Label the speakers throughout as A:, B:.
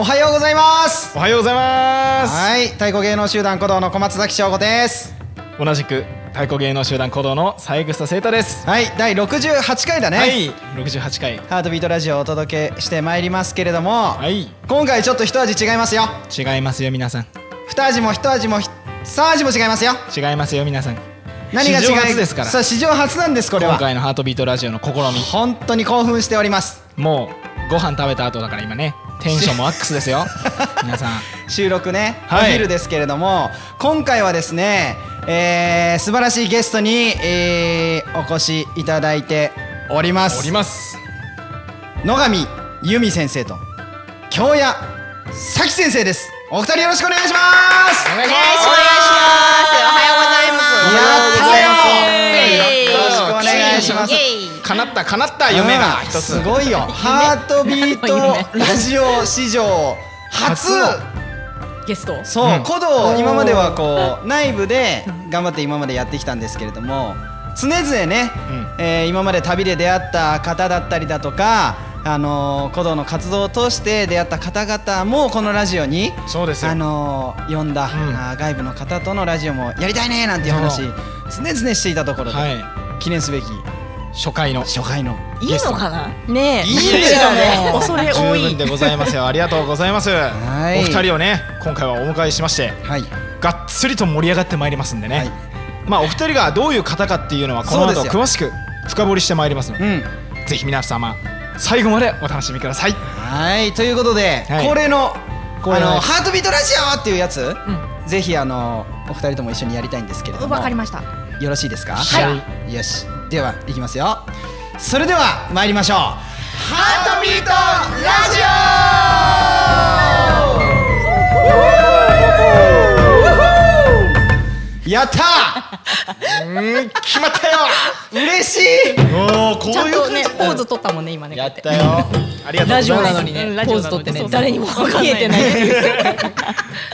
A: おはようございます。
B: おはようございます。
A: はい太鼓芸能集団鼓動の小松崎翔吾です。
B: 同じく太鼓芸能集団鼓動の三枝聖太です。
A: はい第68回だね、
B: はい68回。
A: ハートビートラジオをお届けしてまいりますけれども、
B: はい。
A: 今回ちょっと一味違いますよ。
B: 違いますよ皆さん。
A: 二味も一味もひ三味も違いますよ。
B: 違いますよ皆さん。
A: 何が違い？
B: 史上初ですから。
A: さあ史上初なんですこれは。
B: 今回のハートビートラジオの試み。
A: 本当に興奮しております。
B: もうご飯食べた後だから今ねテンションもマックスですよ。皆さん。
A: 収録ね、
B: はい。
A: お昼ですけれども今回はですね、えー素晴らしいゲストに、えーお越しいただいております。
B: おります。
A: 野上由美先生と京谷咲先生です。お二人よろしくお願いします。
B: お願いし
C: お願いします。おはようございます。
A: やったよ願いします。
B: 叶った叶った夢が一つ。
A: すごいよ。ハートビートラジオ史上初。
B: 初
C: ゲスト？
A: そう、
B: うん。
A: 古道今まではこう内部で頑張って今までやってきたんですけれども常々ね、
B: うん。
A: えー今まで旅で出会った方だったりだとかあのー古道の活動を通して出会った方々もこのラジオに
B: そうですよ。
A: あのー呼んだ、
B: ん。
A: あー外部の方とのラジオもやりたいねなんていう話
B: そ
A: 常々していたところで、
B: は
A: 記念すべき
B: い初回の。
A: 初回の。
C: いいのかな？ねえ。
A: いいでしょ
C: ね。恐れ多い。
B: 十分。でございますよ。ありがとうございます。
A: い。
B: お二人をね今回はお迎えしまして
A: はい。
B: がっつりと盛り上がってまいりますんでね、
A: はい。
B: まあお二人がどういう方かっていうのはこの後詳しく深掘りしてまいりますので、
A: うん。
B: ぜひ皆様最後までお楽しみください。
A: はいということで、
B: はい。
A: 恒例の
B: 恒
A: あのハートビートラジオっていうやつ、ぜひあのお二人とも一緒にやりたいんですけれども。
C: わかりました。
A: よろしいですか？
B: はい。
A: よし。ではいきますよ。それでは参りましょう。ハートビートラジオやった
B: うん決まったよ！
A: ー嬉しい！
B: おおこう
C: ちゃんとね
B: いう感じ
C: ポーズ取ったもんね今ね。
B: やったよ。ありがとうございます。
C: ラジオなのにね
D: うん
C: ポーズ取ってね。誰にも見えてない。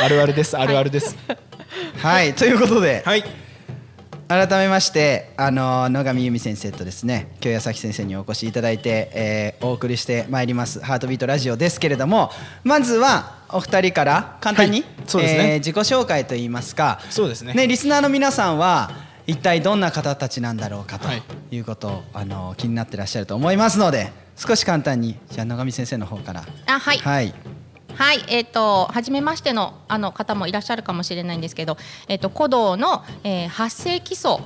B: あるあるですあるあるです
A: はいということで、
B: はい
A: 改めましてあの野上由美先生とですね京谷咲先生にお越しいただいて、えーお送りしてまいります「ハートビートラジオ」ですけれどもまずはお二人から簡単に、
B: はいそうですね。
A: えー自己紹介といいますか
B: そうですね
A: リスナーの皆さんは一体どんな方たちなんだろうかと
B: はい。
A: いうことを、あの気になってらっしゃると思いますので少し簡単にじゃあ野上先生の方から。
C: あはい。
A: はい
C: はいえっと初めましてのあの方もいらっしゃるかもしれないんですけどえっと古道のえー発声基礎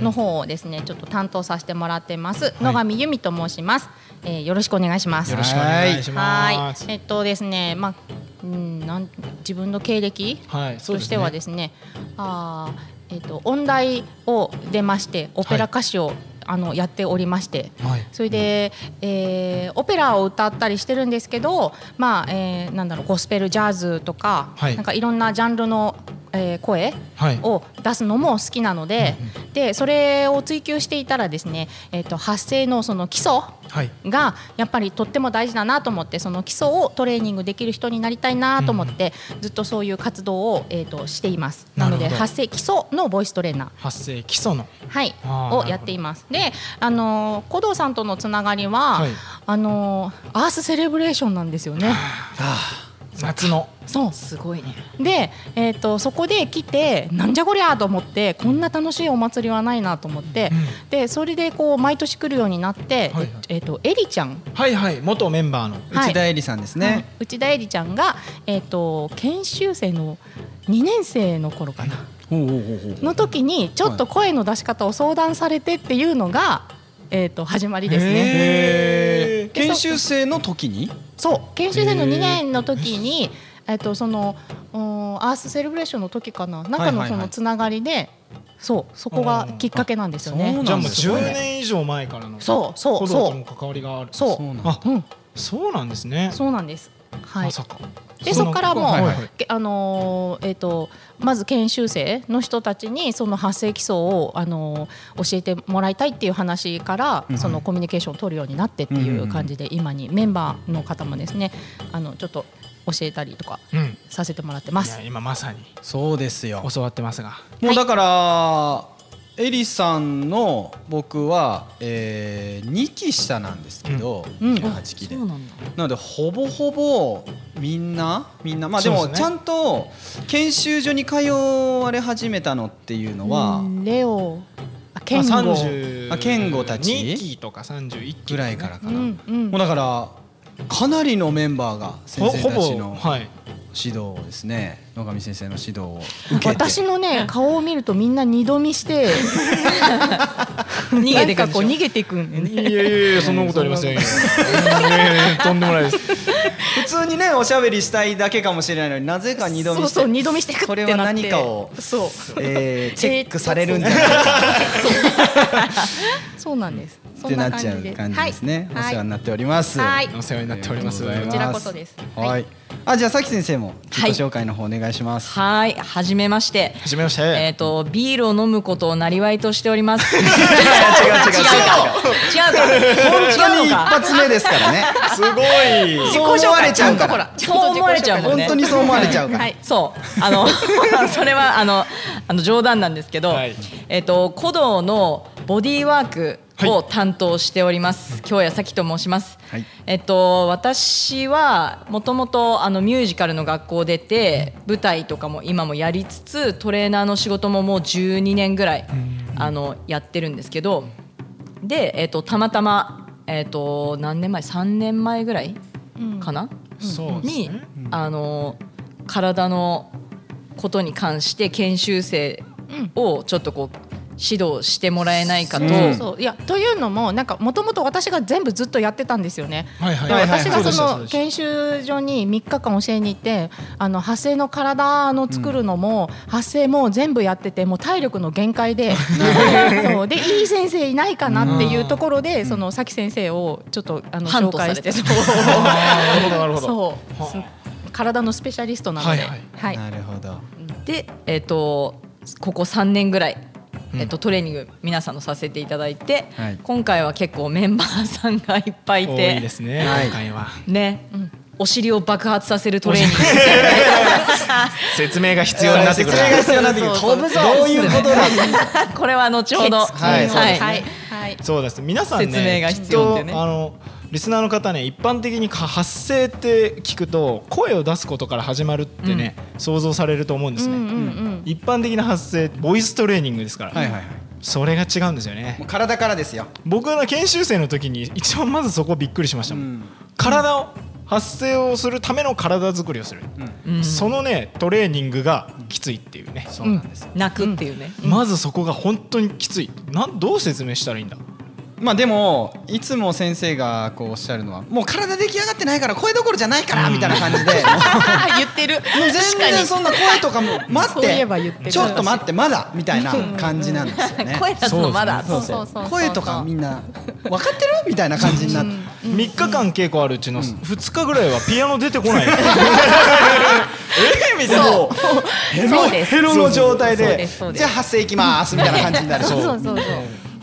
C: の方をですねちょっと担当させてもらってます野上由美と申します。えーよろしくお願いします。
B: よろしくお願いします
C: はい、えっとですね、まあ、うん、なん、自分の経歴。
B: はいそうですね
C: としてはですね。あーえっと、音大を出まして、オペラ歌手を、あの、やっておりまして。
B: はい。
C: それで、えーオペラを歌ったりしてるんですけど、まあ、えーなんだろう、ゴスペルジャズとか、
B: はい。
C: なんかいろんなジャンルの、えー声
B: はい。
C: を出すのも好きなので、でそれを追求していたらですね、えー、と発声のその基礎
B: はい。
C: がやっぱりとっても大事だなと思ってその基礎をトレーニングできる人になりたいなと思って、ずっとそういう活動を、えー、としています。なので発声基礎のボイストレーナー。
B: 発声基礎の。
C: はい。をやっています。であのー古道さんとのつながりは、
B: はい。
C: あのーアースセレブレーションなんですよね
B: 夏の。
C: そう。
D: すごいね。
C: で、えー、とそこで来てなんじゃこりゃと思ってこんな楽しいお祭りはないなと思って、でそれでこう毎年来るようになって、
B: はいはい。
C: えっとエリちゃん、
B: はいはい元メンバーの。
C: はい。
A: 内田絵里さんですね、
C: うん。内田エリちゃんが、えー、と研修生の2年生の頃かな。の時にちょっと声の出し方を相談されてっていうのが、えー、と始まりですね。
A: 研修生の時に？
C: そう。研修生の2年の時に、えっとそのうんアースセレブレーションの時かな。なんか
A: はいはいはい。
C: のそのつながりで、そう。そこがきっかけなんですよね。
A: そう。
B: じゃあもう10
A: なんですね
B: 年以上前からの
C: そうそう
B: 古道とも関わりがある
C: そう
A: そう。
C: うん
B: そうなんですね。
C: そうなんです。はい。でそこからもう、
A: はいはい
C: けあのーえっ、とまず研修生の人たちにその発声基礎をあのー教えてもらいたいっていう話から、そのコミュニケーションを取るようになってっていう感じで、今にメンバーの方もですねあのちょっと教えたりとか
B: うん。
C: させてもらってます。
B: 今まさに
A: そうですよ。
B: 教わってますが。
A: もうだから、エリさんの僕は、えー、2期下なんですけど、
C: うん。
A: 8期で、
D: そうなんだ。
A: なのでほぼほぼみんなみんなまあでもちゃんと研修所に通われ始めたのっていうのは
C: うん。レオあケ
B: まあ
C: ンゴ、
B: 30
A: あ健吾たち。
B: 2期とか31期
A: ぐらいからかな、
C: うんうん。
A: もうだからかなりのメンバーが先生
B: ほほぼ
A: たちの
B: はい。
A: 指導をですね。野上先生の指導を受けて。
C: 私のね顔を見るとみんな二度見して
D: 逃げて
C: かこう逃げていくんだよね。
B: いやいやいやそんなことありませんよ。とんでもないです。
A: 普通にねおしゃべりしたいだけかもしれないのになぜか二度見して
C: そうそう二度見してくってなって。
A: これは何かを
C: そう。
A: えー チェックされるんじゃないか
C: そうなんです。そ
A: って
C: ん
A: なっちゃう
C: な感じで
A: すね、
C: はい。
A: お世話になっております。
C: はい。
B: お世話になっております。
C: こちらこそです。
A: はい、
C: はい。
A: あじゃあさき先生も自己紹介の方お願いします、
D: はい。はじめまして。
B: はじめまして。
D: えっ、とビールを飲むことをなりわいとしております。違う違う
A: 違う。違う
D: 違うか。
A: 本当に一発目ですからね。
B: すごい。
A: そう思われちゃうから。
D: そう思われちゃうもんね。
A: 本当にそう思われちゃうから、
C: はい。
D: そう。あの それはあのあの冗談なんですけど、
B: はい。
D: えっ、と古道のボディーワークを
B: はい。
D: 担当しております、京谷咲と申します、
A: はい。
D: えっと私はもともとあのミュージカルの学校出て舞台とかも今もやりつつトレーナーの仕事ももう12年ぐらいあのやってるんですけどで、えっとたまたま、えっと何年前？3年前ぐらいかな、
B: そうです
D: に、
B: ね
D: あの体のことに関して研修生をちょっとこう指導してもらえないかと、
A: う。ん
C: そう。いやというのもなんかもともと私が全部ずっとやってたんですよね。
B: はいはい。
C: で
A: はいはい
C: 私がその研修所に3日間教えに行ってあの発声の体の作るのも、発声も全部やっててもう体力の限界で。そう。でいい先生いないかなっていうところで、そのさき先生をちょっとあの紹介して。そう
B: なるほどなるほど。
C: そう。す体のスペシャリストなので、
B: はいはい。
A: なるほど。
D: で、えっとここ3年ぐらい、えっとトレーニング皆さんのさせていただいて、
A: はい。
D: 今回は結構メンバーさんがいっぱいい
B: 多
D: て
B: いですね
A: はい。
B: 今回は。
D: ね、お尻を爆発させるトレーニング。
B: 説明が必要になってくる
A: 説明が必要になってくる。
D: そうそう
A: どういうことだ。
D: これは後ほど、
A: はいそうですね。
C: はい。はい。
B: そうです。皆さんね
D: 説明が必要ってね。
B: きっとあのリスナーの方ね一般的にか発声って聞くと声を出すことから始まるってね、想像されると思うんですね、
C: うんうんうん
B: 一般的な発声ボイストレーニングですから、
A: はいはいはい
B: それが違うんですよね
A: 体からですよ。
B: 僕の研修生の時に一番まずそこびっくりしましたもん、
A: うん。
B: 体を発声をするための体作りをする、そのねトレーニングがきついっていうね、
A: そうなん。ですよ、
D: 泣くっていうね、
B: まずそこが本当にきつい。なんどう説明したらいいんだ？
A: まあでもいつも先生がこうおっしゃるのはもう体出来上がってないから声どころじゃないからみたいな感じで。も う
C: 言ってる。
A: 全然そんな声とかも待っ
C: て
A: ちょっと待ってまだみたいな感じなんですよね。
D: 声出すのまだ。
A: そうそう声とかみんな分かってる？みたいな感じになって。
B: 3日間稽古あるうちの2日ぐらいはピアノ出てこない、え？みたいな。
A: ヘロヘロの状態でじゃあ発声いきますみたいな感じになる。
C: そうそうそうそう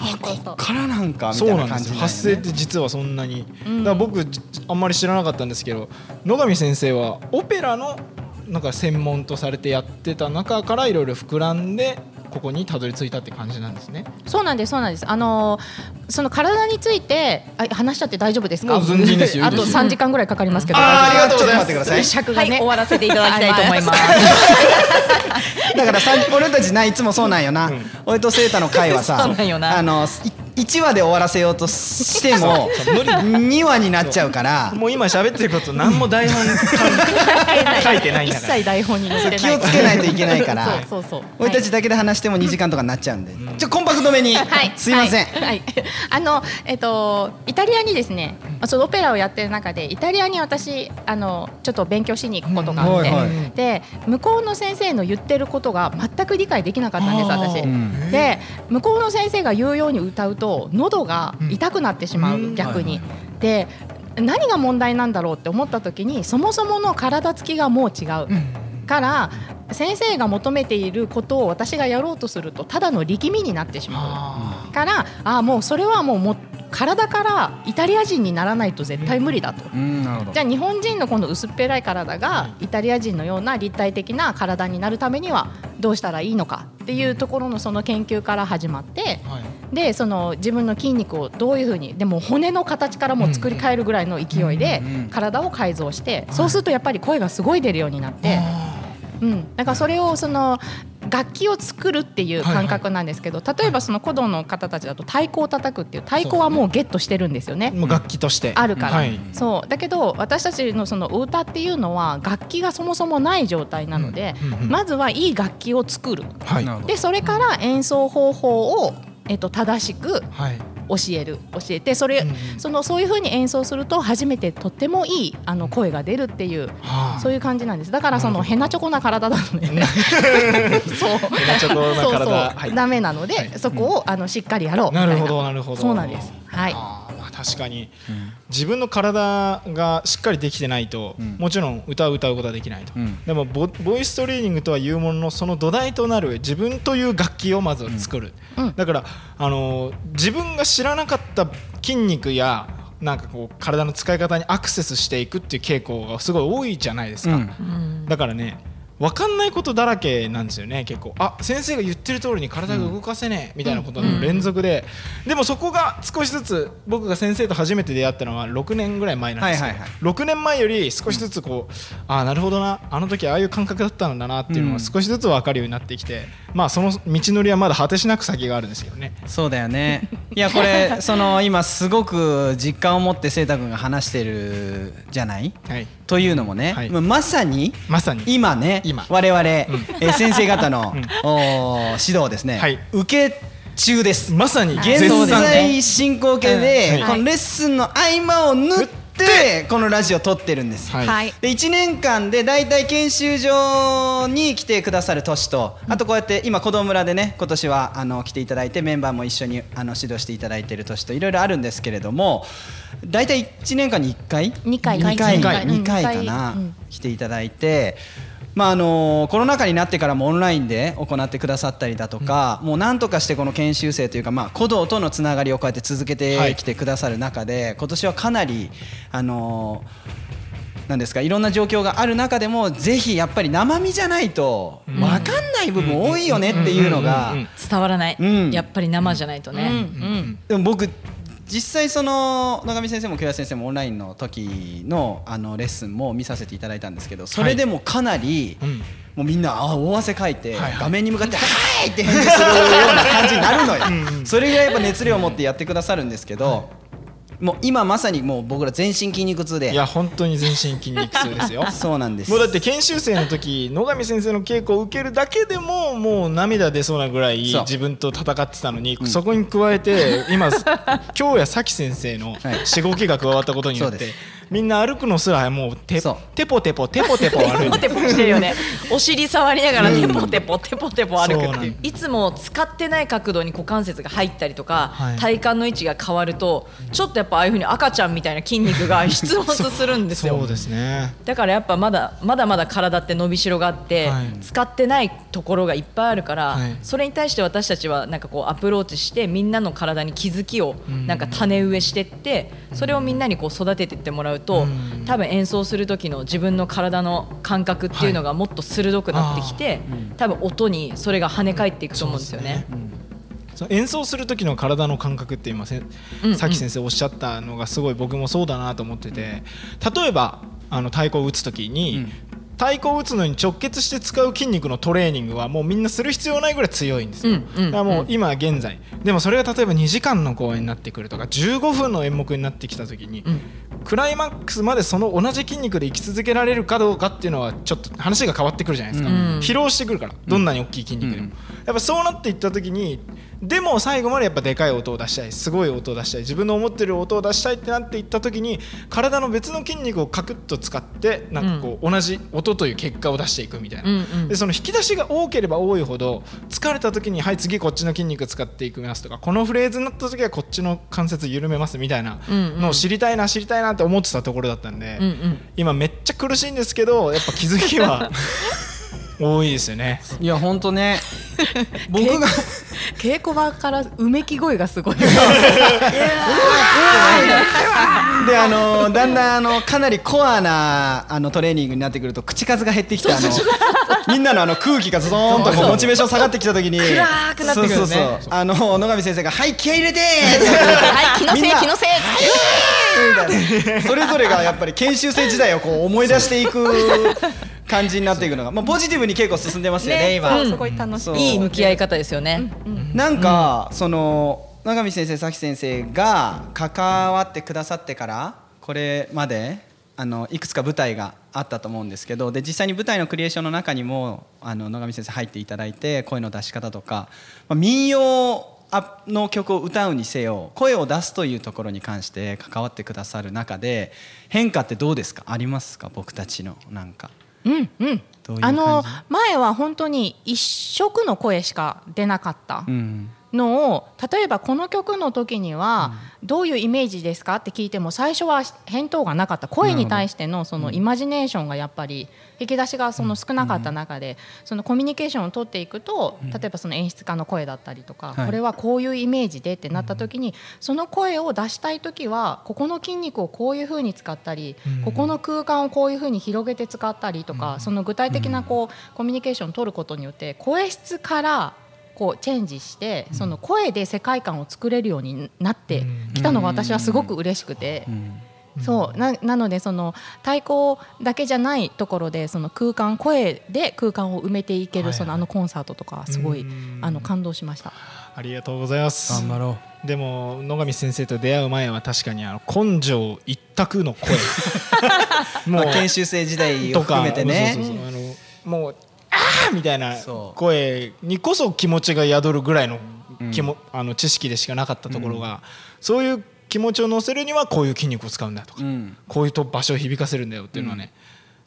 A: あこっからなんかみ
B: そ
A: た
B: うなんですよ
A: いな感じね。
B: 発声って実はそんなに、だから僕じあんまり知らなかったんですけど野上先生はオペラのなんか専門とされてやってた中からいろいろ膨らんでここにたどり着いたって感じなんですね。
C: そうなんですそうなんです。あのーその体についてあ話しちゃって大丈夫ですか？
B: す
C: あと
B: いですよ。
C: 3時間ぐらいかかりますけど。
A: あーありがとうございます。ちょっと待ってください
D: はい、
C: 尺がね
D: 終わらせていただきたいと思います。
A: だからさ俺たちないつもそうなんよな、俺とセータの会はさ あの1話で終わらせようとしても2話になっちゃうから。
B: もう今喋ってること何も台本書いてないん
C: 一
B: だから。
C: 切台本に載せてない。
A: 気をつけないといけないから。
C: そうそうそう。
A: 俺たちだけで話しても2時間とかになっちゃうんで、ちょコンパクトめに、
C: はい、
A: すいません、
C: はい、は いあの、えっと、イタリアにですね、まあそのオペラをやってる中で、イタリアに私、あの、ちょっと勉強しに行くことがあって。
A: うん。はいはい。
C: で、向こうの先生の言ってることが全く理解できなかったんです、私。
A: ん。
C: で、向こうの先生が言うように歌うと、喉が痛くなってしまう、
B: うん
C: 逆に。
B: はい
C: で。何が問題なんだろうって思った時にそもそもの体つきがもう違う、から先生が求めていることを私がやろうとするとただの力みになってしまう。からあもうそれはもうも体からイタリア人にならないと絶対無理だと。
A: うん
C: じゃあ日本人のこの薄っぺらい体がイタリア人のような立体的な体になるためにはどうしたらいいのかっていうところのその研究から始まって
B: はい
C: でその自分の筋肉をどういうふうにでも骨の形からも作り変えるぐらいの勢いで体を改造してそうするとやっぱり声がすごい出るようになって。うん、だからそれをその楽器を作るっていう感覚なんですけど、例えばその古道の方たちだと太鼓を叩くっていう太鼓はもうゲットしてるんですよね。
B: もう楽器として。
C: あるから、
B: はい。
C: そう。だけど私たちのそのお歌っていうのは楽器がそもそもない状態なので、
B: うんうんうん。
C: まずはいい楽器を作る。
B: はい。
C: でそれから演奏方法を、えっと、正しく
B: はい
C: 教える教えてそれ、
B: うんうん。
C: そのそういうふうに演奏すると初めてとってもいいあの声が出るっていう。
B: はあ。
C: そういう感じなんです。だからそのヘナチョコな体なので、そう、
B: ヘナチョコな
C: そう
B: 体
C: そう、
B: はい。
C: ダメなので、
B: はい。
C: そこをあのしっかりやろう。みたいな。
B: なるほどなるほど。
C: そうなんです。はい。
B: あーまあ確かに、自分の体がしっかりできてないと、
A: ん。
B: もちろん歌を歌うことはできないと、
A: うん。
B: でもボボイストレーニングとはいうもののその土台となる自分という楽器をまず作る、
C: うん。うん
B: だから、あのー自分が知らなかった筋肉やなんかこう体の使い方にアクセスしていくっていう傾向がすごい多いじゃないですか、
A: うん。
B: だからね分かんないことだらけなんですよね。結構。あ先生が言ってる通りに体が動かせねえ。みたいなことの連続で、でもそこが少しずつ僕が先生と初めて出会ったのは6年ぐらい前なんですけど、
A: はいはいはい。
B: 6年前より少しずつこう、ああなるほどな。あの時ああいう感覚だったんだなっていうのが少しずつ分かるようになってきて、まあその道のりはまだ果てしなく先があるんですけどね。
A: そうだよね。いやこれ その今すごく実感を持って清太君が話してるじゃない？
B: はい
A: というのもね、
B: はい。
A: まさに
B: まさに。
A: 今ね
B: 今。
A: 我々、えー先生方の、おー指導ですね、
B: はい。
A: 受け中です。
B: まさに。
C: はい
A: 現在進行形で、
B: うん。
A: このレッスンの合間を縫ってこのラジオ撮ってるんです、
B: はい。
C: はい。
A: で1年間で大体研修所に来てくださる年とあとこうやって今子供村でね今年はあの来ていただいてメンバーも一緒にあの指導していただいている年といろいろあるんですけれども大体1年間に1回？
C: 二回
A: 2回
C: 二回。
A: 2回か
C: うん
A: な、
C: うん。
A: 来ていただいて。まああのコロナ禍になってからもオンラインで行ってくださったりだとか、もうなんとかしてこの研修生というか、まあ、古道とのつながりをこうやって続けてきてくださる中で、今年はかなり、あのなんですかいろんな状況がある中でもぜひやっぱり生身じゃないと分かんない部分多いよねっていうのが
B: うん。うん。うん。
D: 伝わらない、
A: うん。
D: やっぱり生じゃないとね、
C: うん。うん。
A: でも僕実際その野上先生も清谷先生もオンラインの時のあのレッスンも見させていただいたんですけどそれでもかなり、
B: うん。
A: もうみんなあ大汗かいて、画面に向かって「はい!」って返事するような感じになるのよ。それぐらいやっぱ熱量を持ってやってくださるんですけど、もう今まさにもう僕ら全身筋肉痛で。
B: いや本当に全身筋肉痛ですよ。
A: そうなんです。
B: もうだって研修生の時野上先生の稽古を受けるだけでももう涙出そうなぐらい自分と戦ってたのにそこに加えて今 京谷咲先生の
A: はい。
B: しごきが加わったことによって
A: そうです
B: みんな歩くのすらもうテ
A: そう。
B: テポテポテポテポ歩いて。
D: テポテポしてるよね。お尻触りながらテポテポテポテポ歩くっていう。いつも使ってない角度に股関節が入ったりとか、
B: はい。
D: 体幹の位置が変わるとちょっとやっぱああいうふうに赤ちゃんみたいな筋肉が 出没するんですよ。
B: そうですね。
D: だからやっぱまだまだまだ体って伸びしろがあって、
B: はい。
D: 使ってないところがいっぱいあるから、
B: はい。
D: それに対して私たちはなんかこうアプローチしてみんなの体に気づきをなんか種植えしてってそれをみんなにこう育てていってもらうと
B: うん。
D: 多分演奏する時の自分の体の感覚っていうのがもっと鋭くなってきて、多分音にそれが跳ね返っていくと思うんですよね。
B: その演奏する時の体の感覚って今せ
D: うん
B: さっき先生おっしゃったのがすごい僕もそうだなと思ってて例えばあの太鼓を打つ時に、太鼓を打つのに直結して使う筋肉のトレーニングはもうみんなする必要ないぐらい強いんですよ、
D: うんうん
B: だからもう今現在。でもそれが例えば2時間の公演になってくるとか15分の演目になってきた時に、クライマックスまでその同じ筋肉で生き続けられるかどうかっていうのはちょっと話が変わってくるじゃないですか、
D: うん。
B: 疲労してくるから。どんなに大きい筋肉でも、やっぱそうなっていった時にでも最後までやっぱでかい音を出したい。すごい音を出したい。自分の思ってる音を出したいってなっていった時に体の別の筋肉をカクッと使ってなんかこう同じ音という結果を出していくみたいな、
D: うんうん。
B: でその引き出しが多ければ多いほど疲れた時にはい次こっちの筋肉使っていきますとかこのフレーズになった時はこっちの関節緩めますみたいなのを知りたいな知りたいなって思ってたところだったんで、
D: うんうん。
B: 今めっちゃ苦しいんですけどやっぱ気づきは 多いですよね。
A: いや本当ね 僕が
C: 稽古場からうめき声がすごい。
A: であのだんだんあのかなりコアなあのトレーニングになってくると口数が減ってきてあのみんなのあの空気がズドーンとこうモチベーション下がってきた時に
D: 暗くなってくるね
A: そうそうそうあの野上先生が「はい気合い入れて!」
C: はい、気のせい
A: みんな
C: 気のせい。
A: みたいなそれぞれがやっぱり研修生時代をこう思い出していく感じになっていくのが、まあ、ポジティブに結構進んでますよね今。
C: そうすごい楽し
A: そう
C: い。
D: いい向き合い方ですよね。
A: なんか、その永見先生崎先生が関わってくださってからこれまであのいくつか舞台があったと思うんですけどで実際に舞台のクリエーションの中にもあの野上先生入っていただいて声の出し方とか、まあ、民謡の曲を歌うにせよ声を出すというところに関して関わってくださる中で変化ってどうですか？ありますか？僕たちのなんか。
C: うんうん。
A: どういう
C: あの前は本当に一色の声しか出なかった。
A: うん
C: のを例えばこの曲の時にはどういうイメージですかって聞いても最初は返答がなかった。声に対してのそのイマジネーションがやっぱり引き出しがその少なかった中でそのコミュニケーションを取っていくと例えばその演出家の声だったりとか
A: はい。
C: これはこういうイメージでってなった時にその声を出したい時はここの筋肉をこういうふうに使ったりここの空間をこういうふうに広げて使ったりとかその具体的なこうコミュニケーションを取ることによって声質からこうチェンジしてその声で世界観を作れるようになってきたのが私はすごく嬉しくて。そう。ななのでその太鼓だけじゃないところでその空間声で空間を埋めていけるそのあのコンサートとかすごい
B: うん。
C: あの感動しました。
B: ありがとうございます。
A: 頑張ろ
B: でも野上先生と出会う前は確かにあの根性一択の声。
A: う、まあ、研修生時代を
B: とか
A: 含めてね。
B: そうそうそう。あのもうあーみたいな声にこそ気持ちが宿るぐらいの気も、あの知識でしかなかったところが、そういう気持ちを乗せるにはこういう筋肉を使うんだとか、
A: うん。
B: こういうと場所を響かせるんだよっていうのはね、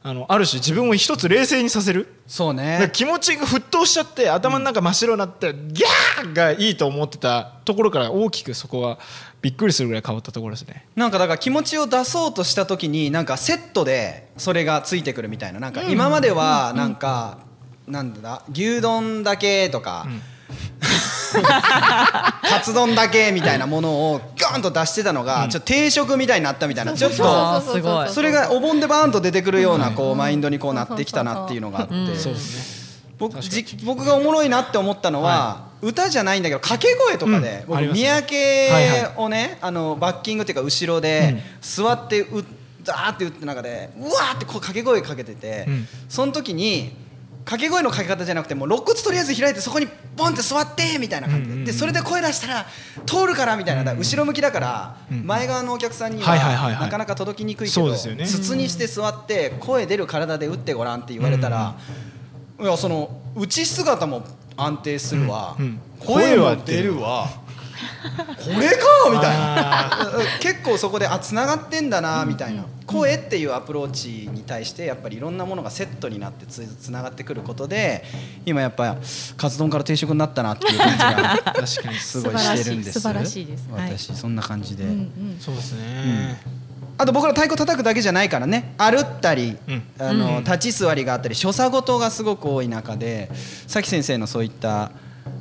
B: あのある種自分を一つ冷静にさせる。
A: そうね。
B: 気持ちが沸騰しちゃって頭の中真っ白になって、ギャーがいいと思ってたところから大きくそこはびっくりするぐらい変わったところですね。
A: なんかだから気持ちを出そうとした時になんかセットでそれがついてくるみたいな。なんか今まではなんかなんだ？牛丼だけとか。カツ丼だけみたいなものをガーンと出してたのがちょっと定食みたいになったみたいなちょっと。それがお盆でバーンと出てくるようなこうマインドにこうなってきたなっていうのがあって。僕がおもろいなって思ったのは、歌じゃないんだけど掛け声とかで、僕三宅をね、あのバッキングっていうか後ろで座ってうザーって打って中でうわーってこう掛け声かけてて、
B: うん。
A: その時に掛け声のかけ方じゃなくてもう肋骨とりあえず開いてそこにボンって座ってみたいな感じで,、それで声出したら通るからみたいな後ろ向きだから前側のお客さんにはなかなか届きにくいけど
B: そうですよね。
A: 筒にして座って声出る体で打ってごらんって言われたら、いやその打ち姿も安定するわ、声は出るわこれか？みたいな。結構そこであつながってんだなみたいな。声っていうアプローチに対してやっぱりいろんなものがセットになってつつながってくることで今やっぱカツ丼から定食になったなっていう感じが
B: 確かに。
A: すごいしてるんです。
C: 素晴らしい素晴らしいです。はい。
A: 私そんな感じで。
C: うんうん。
B: そうですね、
A: あと僕ら太鼓叩くだけじゃないからね。歩ったり、
B: うん。
A: あの立ち座りがあったり所作事がすごく多い中でさき先生のそういった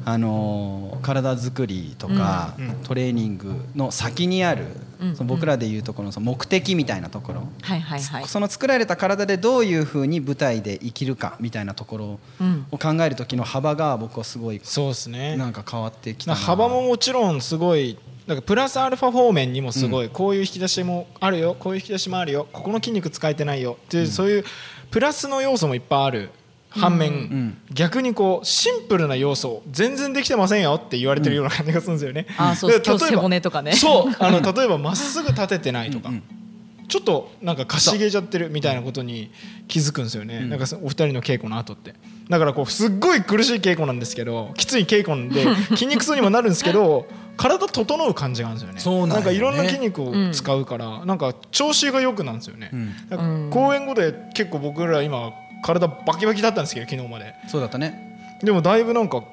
A: あの体作りとか、トレーニングの先にある、
D: うん。
A: その僕らでいうところのその目的みたいなところ、
D: はいはいはい。
A: その作られた体でどういうふうに舞台で生きるかみたいなところ
D: うん。
A: を考える時の幅が僕はすごい
B: そうですね。
A: なんか変わってきた
B: 幅ももちろんすごいなんかプラスアルファ方面にもすごい、こういう引き出しもあるよこういう引き出しもあるよここの筋肉使えてないよっていう、そういうプラスの要素もいっぱいある反面、
A: ん。
B: 逆にこうシンプルな要素全然できてませんよって言われてるような感じがするんですよね。
D: あーそう背骨とかね。
B: そうあの 例えばまっすぐ立ててないとか。
A: うんうん。
B: ちょっとなんかかしげちゃってるみたいなことに気づくんですよね、なんかそお二人の稽古の後って。だからこうすっごい苦しい稽古なんですけどきつい稽古で 筋肉痛にもなるんですけど体整う感じがあるんですよね。
A: そうなんよね。
B: かいろんな筋肉を使うから、なんか調子が良くなるんですよね、
A: ん。
B: だから公演後で結構僕ら今体バキバキだったんですけど昨日まで。
A: そうだったね。
B: でもだいぶなんか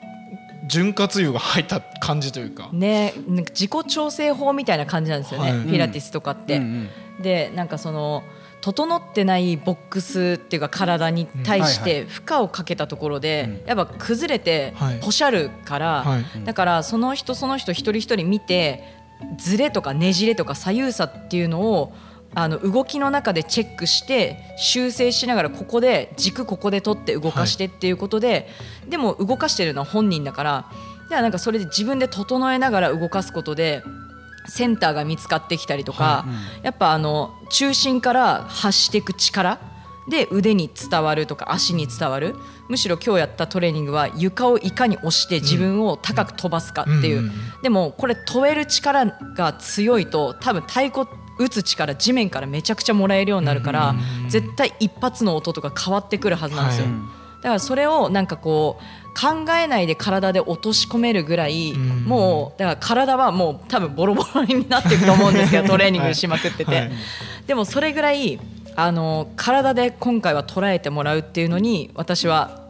B: 潤滑油が入った感じというか、
D: ね、なんか自己調整法みたいな感じなんですよね、
B: はい。
D: ピラティスとかって。
A: うんうん
D: でなんかその整ってないボックスっていうか体に対し
A: うん。
D: て負荷をかけたところでやっぱ崩れて
B: はい。
D: ポシャるから、
B: はい。
D: だからその人その人一人一人見てズレとかねじれとか左右差っていうのをあの動きの中でチェックして修正しながらここで軸ここで取って動かしてっていうことで、でも動かしてるのは本人だからだからなんかそれで自分で整えながら動かすことでセンターが見つかってきたりとか、やっぱあの中心から発していく力で腕に伝わるとか足に伝わるむしろ今日やったトレーニングは床をいかに押して自分を高く飛ばすかっていう、
B: うんうん。
D: でもこれ飛べる力が強いと多分太鼓打つ力地面からめちゃくちゃもらえるようになるから、絶対一発の音とか変わってくるはずなんですよ。
B: はい。
D: だからそれをなんかこう考えないで体で落とし込めるぐらい、
B: ん。
D: もうだから体はもう多分ボロボロになっていくと思うんですけどトレーニングしまくってて、
B: はい。
D: でもそれぐらいあの体で今回は捉えてもらうっていうのに私は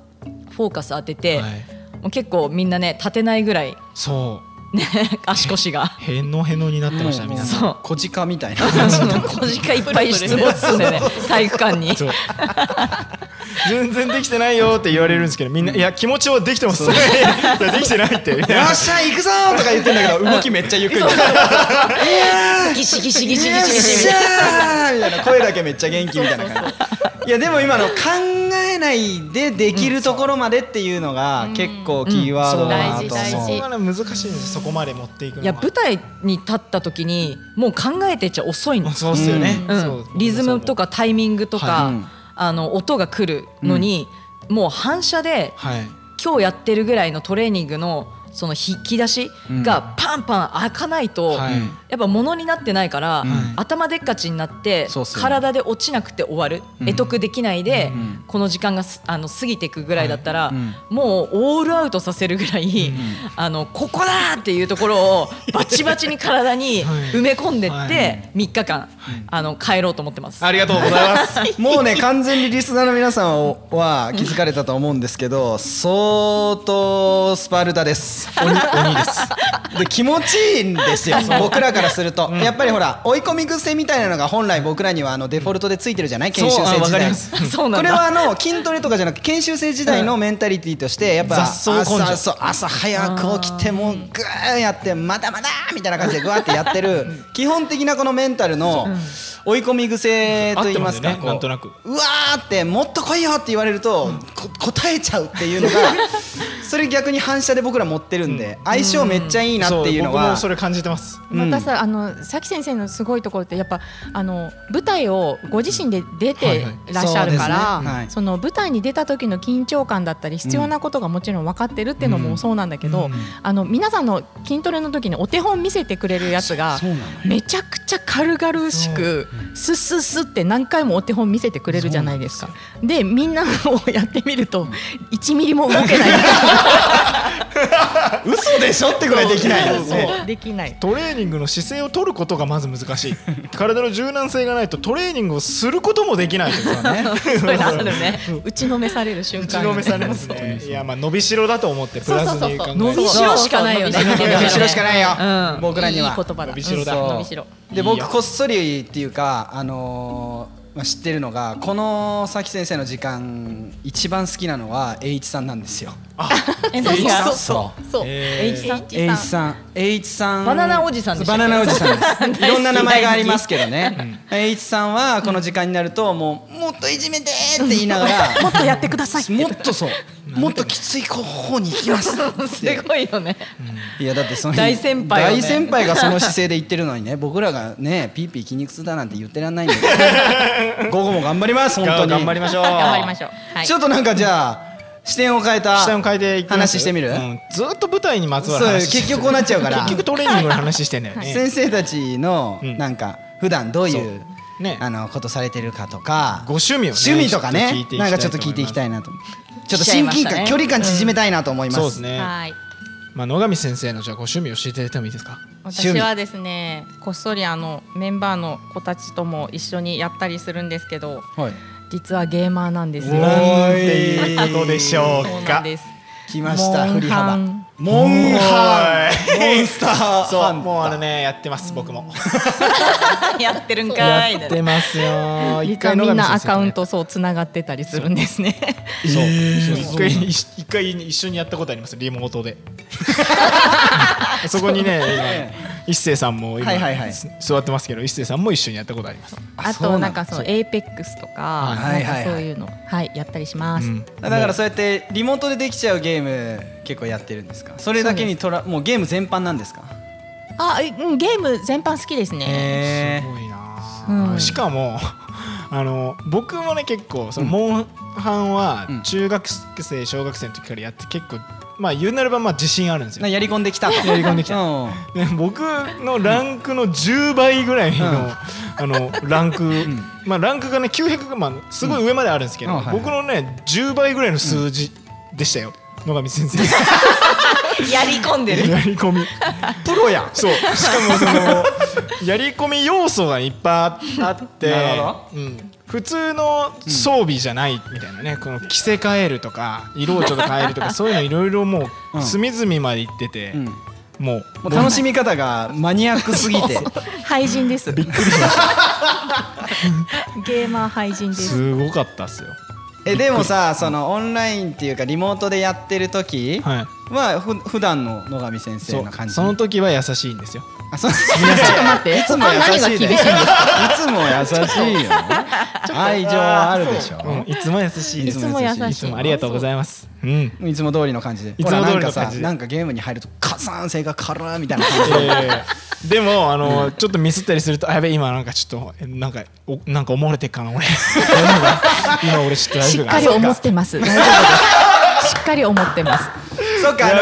D: フォーカス当てて、
B: はい。
D: もう結構みんなね立てないぐらい
B: そう
D: ね足腰が。
B: へのへのになってました皆さん。
D: そう。
A: 小鹿みたいな。
D: 小鹿いっぱい出没するんだよね。体育館に。
B: 全然できてないよって言われるんですけどみんな「いや気持ちはできてます」いやできてないって」
A: よっしゃ行くぞーとか言ってんだけど動きめっちゃゆっくり。
D: ギシギシギシギシギシ
A: しゃーみたいな声だけめっちゃ元気みたいな感じいやでも今の考えないでできるところまでっていうのが結構キーワードだなと
C: うん大事大事
A: 思う
B: 難しいんですそこまで持っていくのはい
D: や舞台に立った時にもう考えてちゃ遅いの、
B: そうっすよね、
D: リズムとかタイミングとか、
A: はいうん
D: あの音が来るのに、もう反射で
B: はい。
D: 今日やってるぐらいのトレーニングのその引き出しがパンパン開かないと、
B: はい。
D: やっぱ物になってないから、
A: ん。
D: 頭でっかちになって、体で落ちなくて終わる、
B: ん。
D: 得得できないで、
A: ん。
D: この時間がすあの過ぎていくぐらいだったら、
A: ん。
D: もうオールアウトさせるぐらい、あのここだっていうところを バチバチに体に
B: はい。
D: 埋め込んでって、
B: はい。
D: 3日間、あの帰ろうと思ってます。
B: ありがとうございます。
A: もうね完全にリスナーの皆さんは気づかれたと思うんですけど相当スパルタです
B: 鬼鬼です。
A: で気持ちいいんですよ。僕らからすると、やっぱりほら追い込み癖みたいなのが本来僕らにはあのデフォルトでついてるじゃない研修生時代。
B: ます。
D: そうなんだ。
A: これはあの筋トレとかじゃなく研修生時代のメンタリティーとしてやっぱ
B: 雑草
A: 朝そう朝早く起きてもうグー。やってまだまだみたいな感じでグワーってやってる基本的なこのメンタルの追い込み癖といいますか
B: なんとなく。
A: うわーってもっと来いよって言われるとこ答えちゃうっていうのが それ逆に反射で僕ら持ってるんで相性めっちゃいいなっていうの
B: そ僕
A: は
B: もそれ感じてます。
A: うん。
C: またさあのさき先生のすごいところってやっぱあの舞台をご自身で出
B: はい
C: て
B: はい。
C: らっしゃるから、
A: そ
C: の舞台に出た時の緊張感だったり必要なことがもちろん分かってるっていうのもそうなんだけど、
B: うん。
C: あの皆さんの筋トレの時にお手本見せてくれるやつがめちゃくちゃ軽々しくスッスッスッって何回もお手本見せてくれるじゃないですか。でみんなをやってみると1ミリも動けない。
A: 嘘でしょってぐらいできないですね。
C: そうできない。
B: トレーニングの姿勢を取ることがまず難しい。体の柔軟性がないとトレーニングをすることもできないというかね。
D: そういうのあるね。
C: 打ちのめされる瞬間
B: 打ちのめされますね。いやまあ伸びしろだと思ってプラスに考えて
D: 伸びしろしかないよね。
C: そうそうそう
A: 伸びしろしかないよ、
D: うん。
A: 僕らには。い
C: い言葉だ。
B: 伸びしろだ。
C: うん
A: そう。
C: 伸びしろ。
A: で僕こっそりっていうかあのーまあ、知ってるのがこのさき先生の時間一番好きなのは栄一さんなんですよ。
D: え
C: そうそう。
D: 何が
C: そう。そう。そう。
B: えー。
C: H さん？
A: 栄一さん。栄一さん。
D: バナナおじさん
A: バナナおじさんです。いろんな名前がありますけどね。栄一さんはこの時間になるともうもっといじめてって言いながら
C: もっとやってくださいって。
A: もっとそうもっときつい方に行きます。
D: すごいよね。
A: いやだってその
D: 大先輩をね。
A: 大先輩がその姿勢で言ってるのにね 僕らがねピーピー筋肉痛だなんて言ってらんないんで 午後も頑張ります本当に。
B: 頑張りましょう。
C: 頑張りましょう。はい。
A: ちょっとなんかじゃあ視点を変えた
B: 視点を変えて
A: 話してみる？
B: うん。ずっと舞台にまつわる
A: そう
B: 話。
A: 結局こうなっちゃうから。
B: 結局トレーニングの話してんだよね。
A: 先生たちの
B: うん。
A: なんか普段どうい
B: そう。うね。
A: あのことされてるかとか
B: ご趣味をね
A: 趣味とかねなんかちょっと聞いていきたいなと。思ってちょっと親近感距離感縮めたいなと思います。
B: そうですね。
C: はい。
B: まあ野上先生のじゃあご趣味を教えていただいてもいいですか？
C: 私はですねこっそりあのメンバーの子たちとも一緒にやったりするんですけど
A: はい。
C: 実はゲーマーなんですよ。
B: なんてい。うことでしょ
C: そう
B: うか
C: なんです。
A: 来ました
C: モン
A: 振り幅モンハンモンスターハ
B: そう。
A: ン
B: もうあのねやってます僕も。
D: やってるんかい。
B: やってますよ。
C: 実はみんなアカウントそうつながってたりするんですね。
B: そう。一回一一回一緒にやったことありますリモートで そこにね今一星さんも今、
A: はいはいはい。
B: す座ってますけど一星さんも一緒にやったことあります、
C: あとなんかそのエーペックスとか、
A: はい。
C: なんかそういうのはいやったりします。
B: うん。
A: だからそうやってリモートでできちゃうゲーム結構やってるんですか？それだけにとらもうゲーム全般なんですか？
C: あ、うんゲーム全般好きですね。
A: へ
B: すごいな。あ、
C: うん。
B: しかも あの僕もね結構そのモンハンは
A: うん。
B: 中学生小学生の時からやって結構まあ言うなればまあ自信あるんですよ。
A: なやり込んできたと。
B: やり込んできた。
A: うん。
B: ね、僕のランクの10倍ぐらいの,、あのランク、まあ、ランクがね900が、まあ、すごい上まであるんですけど、僕のね10倍ぐらいの数字でしたよ、野上先生。
D: やり込んでる。
B: やり込み。プロや。そう。しかもそのやり込み要素がいっぱいあって。
A: なるほど。
B: うん、普通の装備じゃないみたいなね、この着せ替えるとか色をちょっと変えるとか そういうのいろいろも
A: う
B: うん。隅々まで行ってて、
A: うん。
B: もう
A: もう楽しみ方がマニアックすぎて。
C: 廃人です。びっくりしました。ゲーマー廃人です。
B: すごかったっすよ。
A: えでもさそのオンラインっていうかリモートでやってる時
B: はい
A: はふ普段の野上先生の感じ。
B: その時は優しいんですよ。
A: あそう。
C: ちょっと待って。
A: いつも優しい
C: 何が厳しいん
A: で
C: ですか？
A: いつも優しいよ。愛情はあるでしょ。
B: うんいつも優しい
C: いつも優しい。
B: いつもありがとうございます。うん。
A: いつも通りの感じで。
B: いつも通りの感じ
A: なんかさなんかゲームに入るとカサン性がカラーみたいな感じで。
B: えー。でもあのちょっとミスったりするとあやべ今なんかちょっとえなんかおなんか思われてっかな俺。今俺ちょっと大
C: しっかり思ってます。しっかり思ってます。
A: そっかあの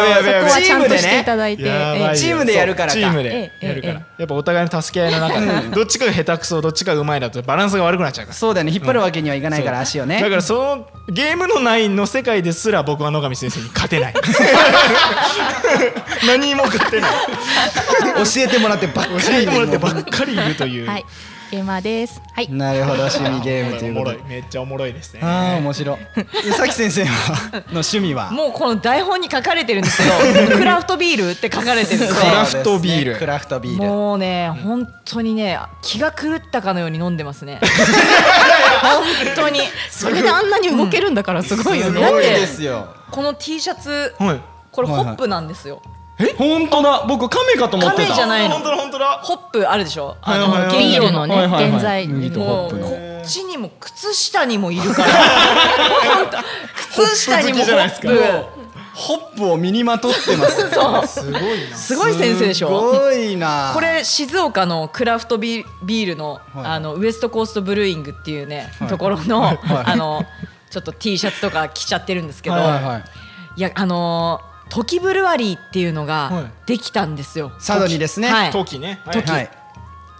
A: チームでねチームでやるから
B: チームで
C: ええ
B: やるから、
C: え
B: やっぱお互いの助け合いの中で、どっちかが下手くそどっちかがうまいだとバランスが悪くなっちゃうから。
A: そうだよね引っ張るわけにはいかないから。足をね。
B: だからそのゲームの内の世界ですら僕は野上先生に勝てない。何も勝てない。
A: 教えてもらってばっかり
B: 教えてもらってばっかりいるという、
C: はい。ゲーマーです。はい。
A: なるほど趣味ゲームということ
B: めっちゃおもろいですね。
A: ああ面白い。さき先生はの趣味は？
D: もうこの台本に書かれてるんですけど クラフトビールって書かれてるんで
B: クラフトビール。
A: クラフトビール。
D: もうね本当にね気が狂ったかのように飲んでますね。本当に。
C: それであんなに動けるんだからすごいよね。
A: すごいですよ。
D: この T シャツ
B: はい。
D: これホップなんですよ
A: 本当だ。僕亀かと思ってた。
D: 亀じゃないの。
B: 本当だ本当だ。
D: ホップあるでしょ？あの
B: はいはいはい。
C: ビールのね
A: はいはいはい。
C: 現在
A: 麦とホップの。
D: もうこっちにも靴下にもいるから。靴下にもホ
B: ホップ。
A: ホップを身にまとってます。
B: すごいな。
D: すごい先生でし
A: す
D: ょ
A: ごいな。
D: これ静岡のクラフトビビールの,、
A: はい。
D: あのウエストコーストブルーイングっていうね、
A: はい。
D: ところの、
A: はい。
D: あのちょっと T シャツとか着ちゃってるんですけど、
A: はいはいはい。
D: いやあのー時ブルワリーっていうの
B: は
D: が
B: い。
D: できたんですよ。
A: 佐渡にですね。
D: はい。
B: 時ね。
A: はい。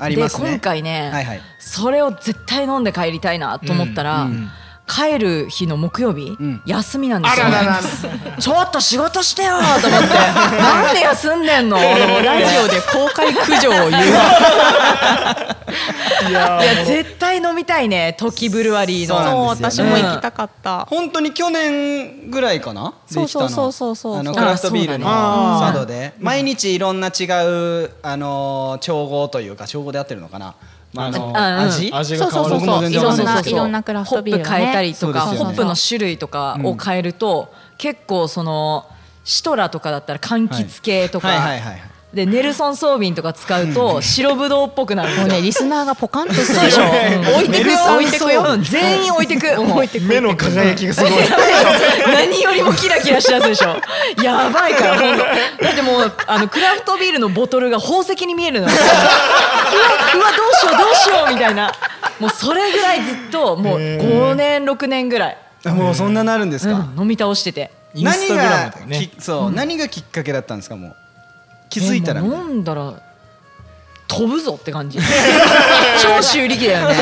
A: ありますね。
D: で今回ね、
A: はいはい。
D: それを絶対飲んで帰りたいなと思ったら、
A: うんうん
D: 帰る日の木曜日、
A: ん。
D: 休みなんですよ、
A: あららら
D: ちょっと仕事してよと思って。なんで休んでんの？ラジオで公開苦情を言う
B: いや
D: いや絶対飲みたいね時ブルワリーの。
A: そう
C: そう私も行きたかった。
A: 本当に去年ぐらいかな？
C: そうそうそうそう。そう
A: あのクラフトビールの
B: あ
A: 佐渡で。毎日いろんな違うあの調合というか調合で合ってるのかな？まああの味？
B: 味が変わる
C: そうそうそう。
A: 僕も全
C: いろん
A: な
C: クラフトビール
D: ホップ変えたりとか、
A: ね。
D: ホップの種類とかを変えると、結構そのシトラとかだったら柑橘系とか、
A: はいはいはいはい
D: でネルソンソービンとか使うと白ぶどうっぽくなる
C: もうねリスナーがポカンとする
D: そうでしょ、
C: うん
D: 置いてく置いてくよ、うん全員置いてく。もう
B: 目の輝きがすごい。
D: 何よりもキラキラしだすでしょ。やばいからほんと。だってもうあのクラフトビールのボトルが宝石に見えるのよ。うわうわどうしようどうしようみたいな。もうそれぐらいずっともう5年6年ぐらい、
A: あもうそんななるんですか？
D: うん飲み倒してて。
B: インスタグラムとか
A: 何
B: ね。
A: がきそう何がきっかけだったんですかもう？気づいたら。
D: えもう飲んだら飛ぶぞって感じ。超修理機だよね。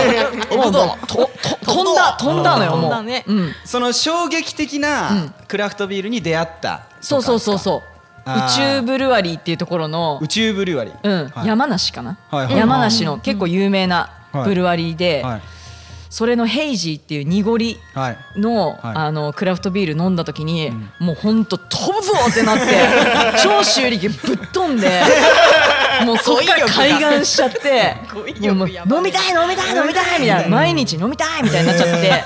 D: もうとと飛んだ飛んだのよもう、
C: 飛んだね。
D: うん、
A: その衝撃的なクラフトビールに出会った。
D: そうそうそうそう。宇宙ブルワリーっていうところの
A: 宇宙ブリュワリー。
D: うん。
A: はい。
D: 山梨かな、
A: はいはい
D: 山梨の結構有名なブルワリーで、
A: はい
D: それのヘイジーっていう濁り
A: はい。
D: の,、
A: はい。
D: あのクラフトビール飲んだ時に、もうほんと飛ぶぞってなって長州力ぶっ飛んで もうそっから開眼しちゃってもうもう飲みたい飲みたい飲みたいみたいな。毎日飲みたいみたいになっちゃって。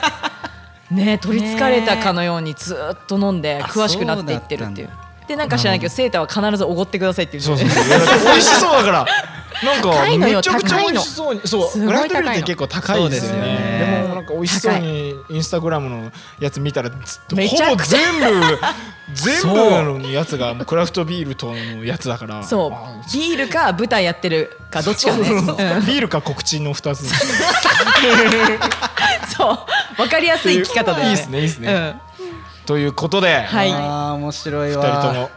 D: ね取りつかれたかのようにずっと飲んで詳しくなっていってるっていうでなんか知らないけどセーターは必ずおごってくださいって言って
E: そうそうそう。美味しそうだから。なんかめちゃくちゃ美味しそうに。そうグラフトビールって結構高いですよね。
A: で
E: もなんか美味しそうにインスタグラムのやつ見たらほぼ全部 全部のやつがもうクラフトビールとのやつだから。
D: そう。
E: あ
D: ビールか舞台やってるかどっちかね
E: ビールか告知の二つ。
D: そう。分かりやすい生き方だよね。
E: いいですねいいですね。
D: うん
E: ということで
D: はい。
A: あー面白い
E: 二
A: わ
E: 人とも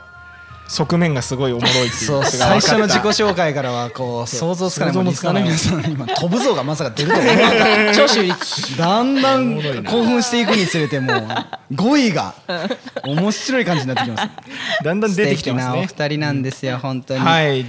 E: 側面がすごいおもろいっていう
A: 最初の自己紹介からはこう想像つかない
E: 想像もつかない
A: リスナーの。皆さん。今飛ぶぞがまさか出ると思わなかった。
D: 長州力
A: だんだん興奮していくにつれてもう語彙が面白い感じになってきます。
E: だんだん出てきてます
A: 素敵なお
E: ね
A: 二人なんですよ本当に。
E: はい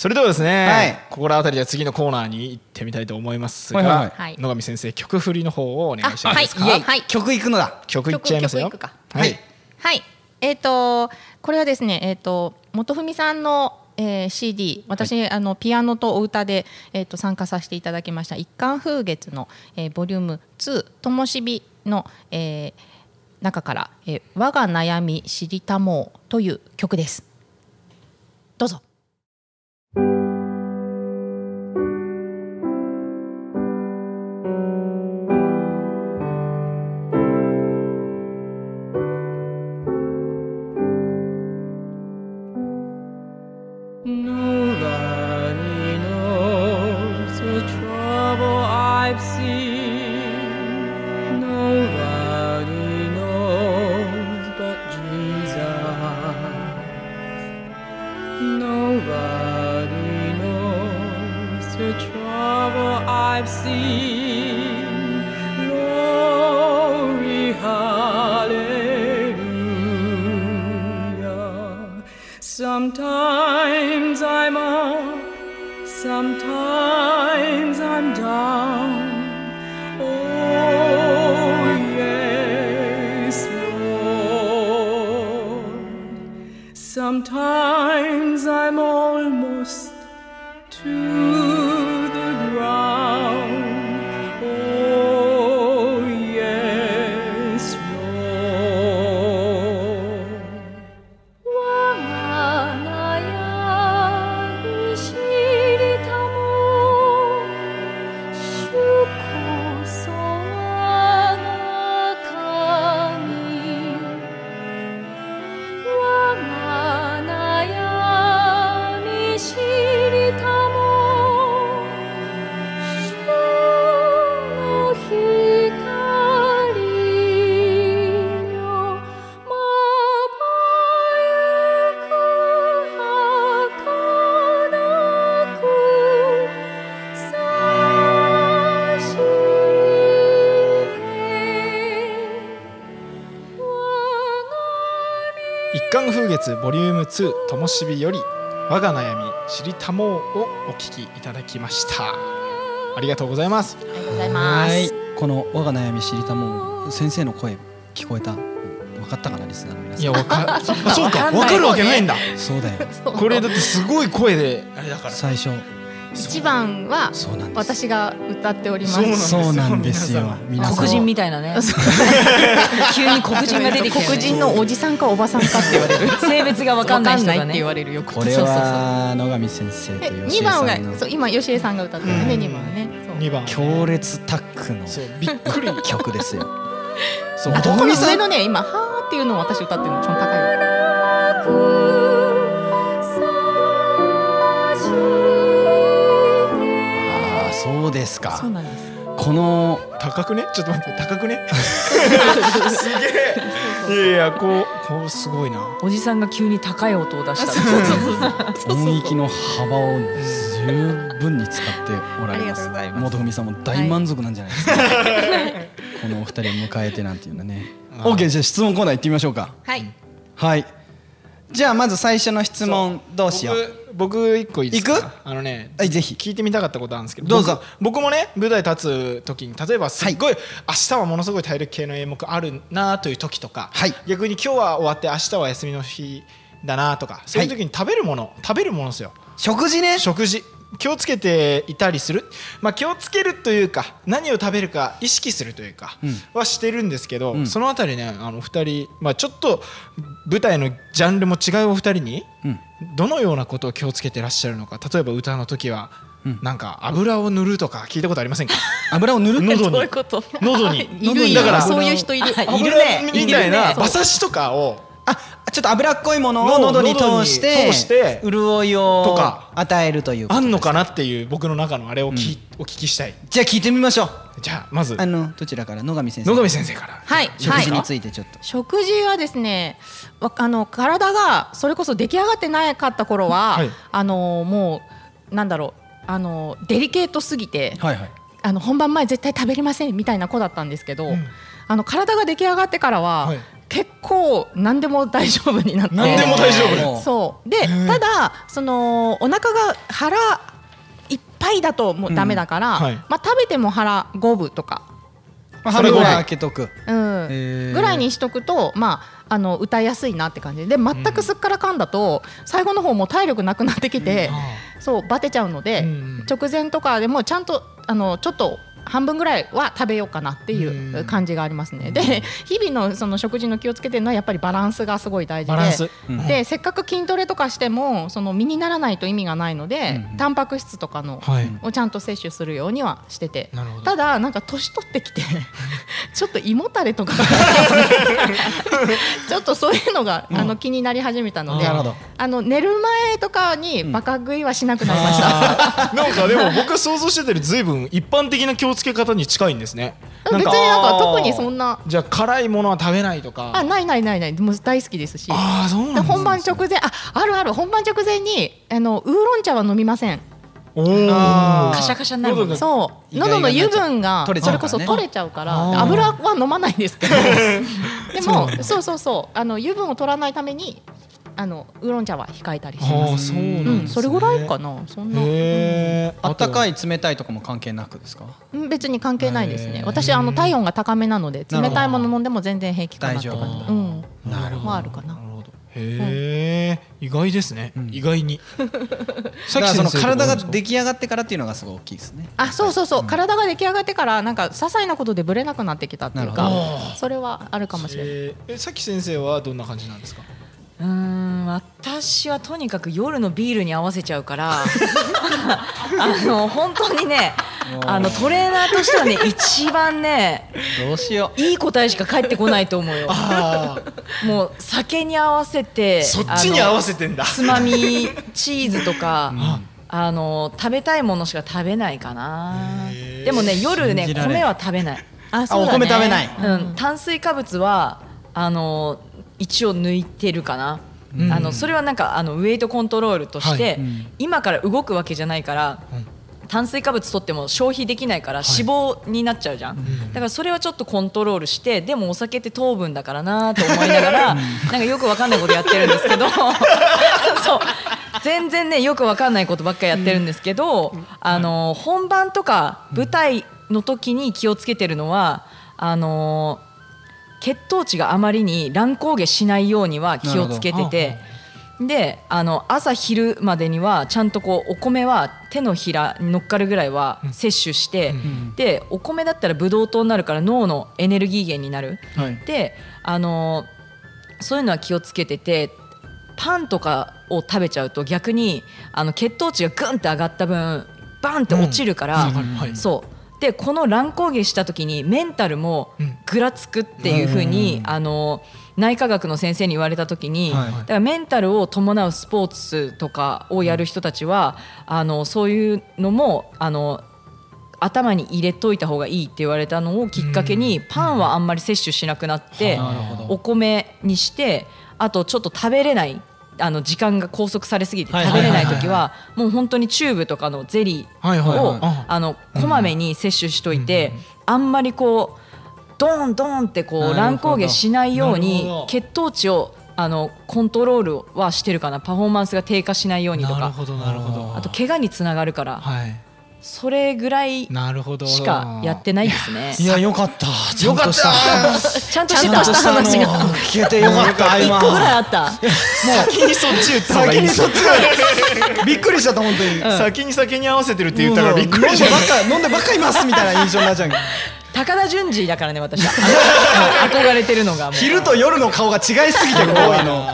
E: それではですね、
A: はい。
E: 心当たりでは次のコーナーに行ってみたいと思いますが、
A: はいはい
C: はい。
E: 野上先生曲振りの方をお願いしてもいいですか、
C: はい。はい。
A: 曲いくのだ。
E: 曲いっちゃいますよ。
C: 曲曲いくか。
E: はい。
C: はい、えっ、とこれはですね、えっ、と元文さんの、えー CD 私、あのピアノとお歌でえっ、と参加させていただきました。一貫風月の、えーボリューム2ともしびの、えー中から、えー我が悩み知りたもうという曲です。どうぞ。
E: thank you. 月ボリューム2ともしびより我が悩み知りたもうをお聞きいただきました。ありがとうございます。
C: ありがとうございます。
A: はい。この我が悩み知りたもう先生の声聞こえた？分かったかなリスナーの皆さん。
E: いやわかあ そうか
D: わかんない
E: わかるわけないんだ。
A: そうだよ。
E: これだってすごい声であれだから。
A: 最初
C: 一番は私が歌っております。
E: そうなんです
A: よ。
D: 黒人みたいなね。急に黒人が出てきて、
C: 黒人のおじさんかおばさんかって言われる。
D: 性別が分かんない人が
C: わかんって
D: ね
C: 言われるよく。
A: これは野上先生と
C: で
A: 吉江
C: 二番が
A: さんの。
C: そう今吉江さんが歌ってるね。二番はね。そう。
E: 2番。
A: 強烈タックの
E: びっくり。
A: 曲ですよ。
E: そう
C: あ
A: どこにさ
C: このね今はーっていうのを私歌ってるの一番高い
A: そうですか。
C: そうなんです。
A: この
E: 高くね？ちょっと待って高くね？すげえ。いやいやこうこうすごいな。
D: おじさんが急に高い音を出した。
A: 音域の幅を十分に使っておられます。元文さんも大満足なんじゃないですか、このお二人を迎えてなんていうのね。
E: あー
A: OK じゃあ質問コーナー行ってみましょうか。
C: はい。
A: はいじゃあまず最初の質問どうしよう。
E: 僕
B: 僕一個いいですか？
A: 行く？
B: あのね
A: はいぜひ。
B: 聞いてみたかったことあるんですけど
A: どうぞ。
B: 僕僕もね舞台立つ時に例えばすっごい、明日はものすごい体力系の演目あるなという時とか、
A: はい。
B: 逆に今日は終わって明日は休みの日だなとかそういう時に食べるもの、食べるものですよ。
A: 食事ね。
B: 食事気をつけていたりする、まあ、気をつけるというか何を食べるか意識するというかはしてるんですけど、
A: ん。
B: そのあたりねあの二人、まあ、ちょっと舞台のジャンルも違うお二人に
A: うん。
B: どのようなことを気をつけてらっしゃるのか例えば歌の時はなんか油を塗るとか聞いたことありませんか？
A: 油を塗る
B: 喉に。
D: どういうこと？
B: 喉に。
D: いるい
B: だから
D: るそういう人いる。
B: 油
D: いるね。
B: みたいな馬刺しとかを
A: あちょっと脂っこいものを
B: の
A: 喉に通して
B: 通して
A: 潤いを
B: とか。
A: 与えるという
B: あんのかなっていう僕の中のあれをき、お聞きしたい。
A: じゃあ聞いてみましょう。
B: じゃあまず。
A: あのどちらから？野上先生
B: 野上先生から。
C: はい
A: 食事に
C: はい
A: ついてちょっと。
C: 食事はですねわあの体がそれこそ出来上がってなかった頃は、
B: はい。
C: あのもうなんだろうあのデリケートすぎて、
A: はいはい。
C: あの本番前絶対食べれませんみたいな子だったんですけど、
B: ん。
C: あの体が出来上がってからは、
B: はい
C: 結構何でも大丈夫になって。
B: 何でも大丈夫。
C: そう。でただそのお腹が腹いっぱいだともうダメだから、
B: うん。はい。
C: まあ、食べても腹五分とか、
A: まあ半分。は開けとく。
C: うん。ぐらいにしとくと、まあ、あの歌いやすいなって感じ。でで全くすっからかんだと、最後の方もう体力なくなってきて、そうバテちゃうので、
B: うん。
C: 直前とかでもちゃんとあのちょっと半分ぐらいは食べようかなっていう感じがありますね。で日々のその食事の気をつけてるのはやっぱりバランスがすごい大事で
B: バランス。
A: うん。
C: でせっかく筋トレとかしてもその身にならないと意味がないので、タンパク質とかの、
B: はい。
C: をちゃんと摂取するようにはしてて
B: なるほど。
C: ただなんか年取ってきて ちょっと胃もたれとか ちょっとそういうのが、あの気になり始めたので
A: なるほど。
C: あの寝る前とかにバカ食いはしなくなりました。
B: なんかでも僕が想像してたよりずいぶん一般的な気をつけ方に近いんですね。
C: 別になんか特にそんな。
B: じゃあ辛いものは食べないとか。
C: あないないないない。もう大好きですし。
B: あーそうなんですね。
C: で本番直前ああるある。本番直前にあのウーロン茶は飲みません。
B: おお
D: カシャカシャになる
C: そう喉の油分がそうれこそ取れちゃうから油は飲まないですけど。でもそうそうそう。あの油分を取らないためにあのウーロン茶は控えたりし
B: ああ
C: ます
B: そうなんですね。
C: うんそれぐらいかな。そんな。
B: へえ
A: あったか
B: い
A: い冷たいとかも関係なくですか？
C: うん別に関係ないですね。私あの体温が高めなので冷たいもの飲んでも全然平気かなって感じ
A: 大丈夫。
C: うん。
A: なるほど。
C: まああるかな。
B: なるほど。へえ意外ですね。意外に。
A: だからその体が
B: で
A: 出来上がってからっていうのがすごい大きいですね。
C: あそうそうそう、体が出来上がってからなんか些細なことでブレなくなってきたっていうか
A: なるほ
C: それはあるかもしれない、
B: えさき先生はどんな感じなんですか？
D: うーん私はとにかく夜のビールに合わせちゃうから あの本当にねあのトレーナーとしてはね 一番ね
A: どうしよ
D: いい答えしか返ってこないと思うよ。
B: あ
D: もう酒に合わせて
B: そっちに合わ
D: せ
B: せてんだ。
D: つまみチーズとか、あの食べたいものしか食べないかな。でもね夜ね米は食べない、
C: あ
A: あお米食べない。
D: うん、炭水化物はあの一応抜いてるかな、
B: うん。
D: あのそれはなんかあのウエイトコントロールとして、
B: はい。
D: 今から動くわけじゃないから、炭水化物取っても消費できないから脂肪になっちゃうじゃん、だからそれはちょっとコントロールしてでもお酒って糖分だからなと思いながらなんかよくわかんないことやってるんですけど そう。全然ねよくわかんないことばっかりやってるんですけど、あの本番とか舞台の時に気をつけてるのはあの血糖値があまりに乱高下しないようには気をつけててであの朝昼までにはちゃんとこうお米は手のひらに乗っかるぐらいは摂取して、でお米だったらブドウ糖になるから脳のエネルギー源になる。
A: うはい。
D: であのそういうのは気をつけててパンとかを食べちゃうと逆にあの血糖値がグンって上がった分バンって落ちるから、
B: うん。
D: そうでこの乱高下した時にメンタルも
B: うん。
D: ぐらつくっていうふうに、あの内科学の先生に言われた時に、
A: はい
D: だからメンタルを伴うスポーツとかをやる人たちは、あのそういうのもあの頭に入れといた方がいいって言われたのをきっかけに、パンはあんまり摂取しなくなって、お米にしてあとちょっと食べれないあの時間が拘束されすぎて
B: はい
D: 食べれない時
B: は
D: もう本当にチューブとかのゼリーを
B: はいあ
D: あのこまめに摂取しといてあんまりこうドーンドーンってこう乱高下しないように血糖値をあのコントロールはしてるかな。パフォーマンスが低下しないようにとか。あと怪我につながるから。
B: はい
D: それぐらい
B: なるほど。
D: しかやってないですね。
A: いやよかった。ちゃんとした。
D: ちゃんとしてた話が。
A: の聞けてよかった今。
D: 1個ぐらいあった。
B: 先にそっち
A: 先にそっちがびっくりした本当に。
B: 先に酒に合わせてるって言ったからびっくりし
A: 飲んでばっか飲んでばっかいますみたいな印象になっちゃう。
D: 高田純次だからね私憧れてるのが。もう。
A: 昼と夜の顔が違いすぎてる多いの。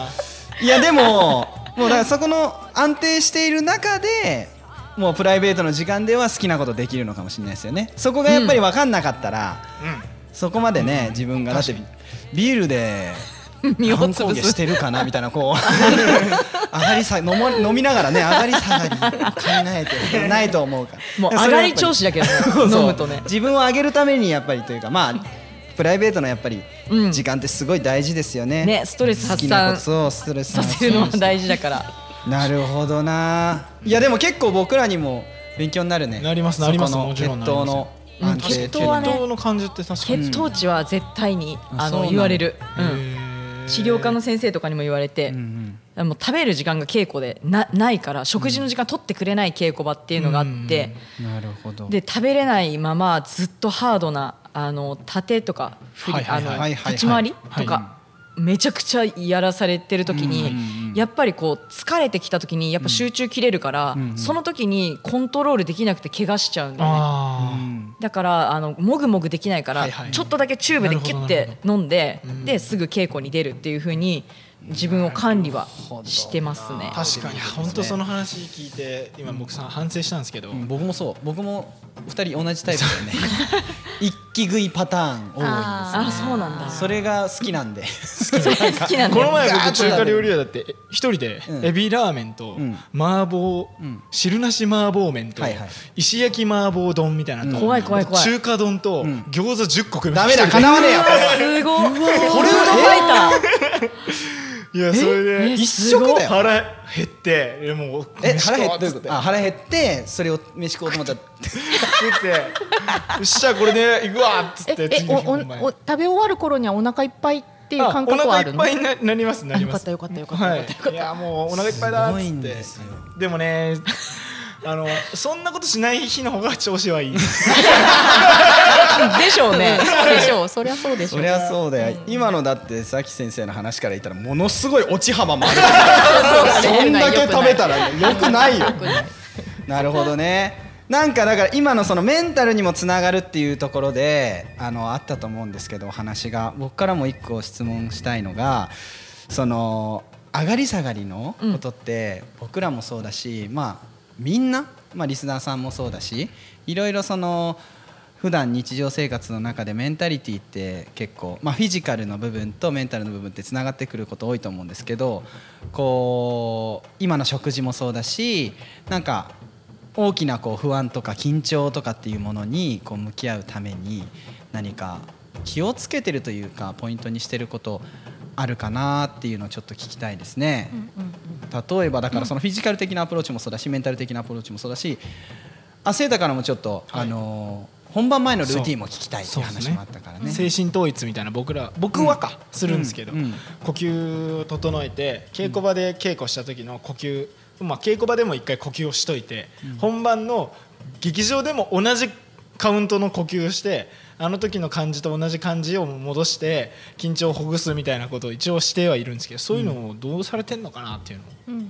A: いやでももうだからそこの安定している中でもうプライベートの時間では好きなことできるのかもしれないですよね。そこがやっぱり分かんなかったら、そこまでね自分がだってビールで
D: 身を
A: 反
D: 潰す。
A: 抗してるかなみたいなこう 上がりさ飲も飲みながらね上がり下がり考えてないと思うから。
D: もう上がり調子だけどね 飲むとね。
A: 自分を上げるためにやっぱりというかまあプライベートのやっぱり
D: うん。
A: 時間ってすごい大事ですよね。
D: ねストレス
A: 好き
D: 発散
A: なことそうストレス
D: させるのは大事だから。
A: なるほどないやでも結構僕らにも勉強になるね。
B: なりますなります。もちろん
A: 血統の
D: 血統はね
B: 血統の感じって確かに。
D: 血糖値は絶対にあの言われる、治療科の先生とかにも言われて、もう食べる時間が稽古でなないから食事の時間取ってくれない稽古場っていうのがあって、
A: なるほど。
D: で食べれないままずっとハードなあの盾とか振り
B: はいはいはい
D: あの立ち回り
B: はい
D: とかめちゃくちゃやらされてる時にやっぱりこう疲れてきた時にやっぱ集中切れるからその時にコントロールできなくて怪我しちゃうんだよね。
B: あ
D: だからあのもぐもぐできないから、ちょっとだけチューブでキュッて飲んでですぐ稽古に出るっていう風に自分を管理はしてますね。
B: ー確かに。本当その話聞いて今僕さん反省したんですけど、
A: うん。僕もそう。僕も二人同じタイプだよね 一気食いパターン多いん
D: あそうなんだ。
A: ですそれが好きなんで。
D: 好きなんだ。よ。
B: この前僕中華料理屋だってえ一人で
A: うん。
B: エビラーメンと
A: ん。
B: 麻婆
A: ん。
B: 汁なし麻婆麺と石焼き麻婆丼みたいなのと
D: 怖い怖い怖い。
B: 中華丼と餃子10個食いま
A: ダメだ
B: した。一人で
A: 叶わねえよ。
D: すごい。これファイタ
B: いやそれで
A: 一食だよ
B: 腹減ってえもう
A: え
B: 飯
A: 腹減ってあ腹減ってそれを飯食おうと思ったら
B: 食って よっしゃこれで行くわっつって
C: えおおお食べ終わる頃にはお腹いっぱいっていう感覚はあるの？
B: 腹いっぱいにななりますなります。
C: あよかったよかったよかった
B: い。いやもうお腹いっぱいだっつって。
A: で
B: もねあのそんなことしない日の方が調子はいい。
D: ー。でしょうね。
C: そうでしょう。そりゃそうでしょ
A: そうりゃそうだよ。今のだってさき先生の話から言ったらものすごい落ち幅もある。そんだけ食べたら よくないよ。なるほどね。なんかだから今のそのメンタルにもつながるっていうところであのあったと思うんですけどお話が。僕からも一個質問したいのがその上がり下がりのことって僕らもそうだし、まあみんな、まあ、リスナーさんもそうだしいろいろその普段日常生活の中でメンタリティって結構、まあ、フィジカルの部分とメンタルの部分ってつながってくること多いと思うんですけどこう今の食事もそうだしなんか大きなこう不安とか緊張とかっていうものにこう向き合うために何か気をつけてるというかポイントにしてることあるかなっていうのをちょっと聞きたいですね。例えばだからそのフィジカル的なアプローチもそうだしメンタル的なアプローチもそうだしあセータからもちょっと、
B: はい
A: あのー本番前のルーティンも聞きたいって話もあったからね。
B: 精神統一みたいな僕ら僕はか、するんですけど、
A: うん。うん。
B: 呼吸を整えて稽古場で稽古した時の呼吸、まあ、稽古場でも一回呼吸をしといて、本番の劇場でも同じカウントの呼吸をしてあの時の感じと同じ感じを戻して緊張をほぐすみたいなことを一応してはいるんですけどそういうのをどうされてんのかなっていうのを、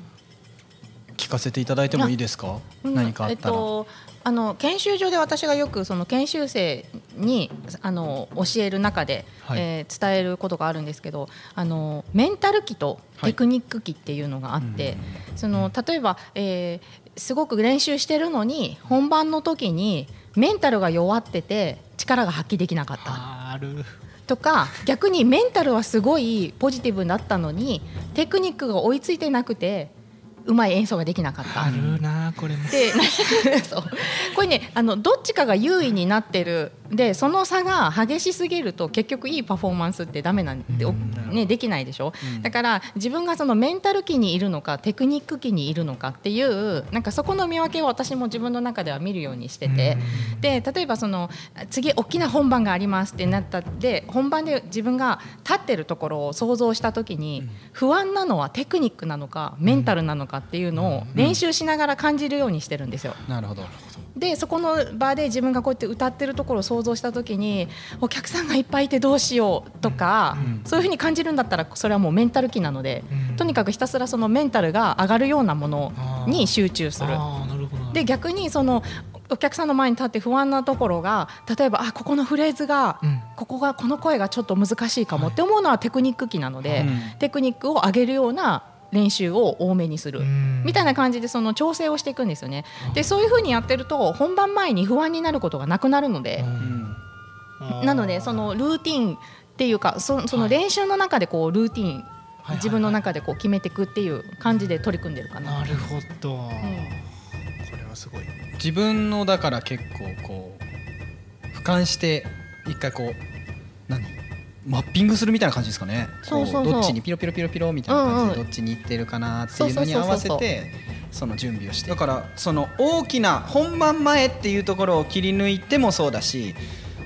A: 聞かせていただいてもいいですか？
C: うん。
A: 何かあったら。
C: えっと、あの研修所で私がよくその研修生にあの教える中で、
B: はい。
C: えー伝えることがあるんですけどあのメンタル期とテクニック期っていうのがあって、その例えば、えーすごく練習してるのに本番の時にメンタルが弱ってて力が発揮できなかった。とか逆にメンタルはすごいポジティブだったのにテクニックが追いついてなくてうまい演奏ができなかった。
B: あるなこれも。
C: で そう。これねあのどっちかが優位になってる。でその差が激しすぎると結局いいパフォーマンスってダメなんで、おね、できないでしょ、だから自分がそのメンタル期にいるのかテクニック期にいるのかっていうなんかそこの見分けを私も自分の中では見るようにしてて、で例えばその次大きな本番がありますってなったで本番で自分が立ってるところを想像した時に不安なのはテクニックなのかメンタルなのかっていうのを練習しながら感じるようにしてるんですよ。
A: なるほど。
C: でそこの場で自分がこうやって歌ってるところを想像した時にお客さんがいっぱいいてどうしようとか、そういうふうに感じるんだったらそれはもうメンタル期なので、とにかくひたすらそのメンタルが上がるようなものに集中する。で逆にそのお客さんの前に立って不安なところが例えばあここのフレーズが、
B: うん。
C: ここがこの声がちょっと難しいかもって思うのはテクニック期なので、
A: うん。
C: テクニックを上げるような練習を多めにする。
B: うん。
C: みたいな感じでその調整をしていくんですよね。でそういうふうにやってると本番前に不安になることがなくなるので、
A: うん。
C: なのでそのルーティンっていうかそその練習の中でこうルーティン
B: はい
C: 自分の中でこう決めていくっていう感じで取り組んでるかな。
B: なるほど、これはすごい。
A: 自分のだから結構こう俯瞰して一回こう何？マッピングするみたいな感じですかね。
C: そうそうそう。
A: こどっちにピロピロピロピロみたいな感じでどっちに行ってるかなっていうのに合わせてその準備をして。だからその大きな本番前っていうところを切り抜いてもそうだし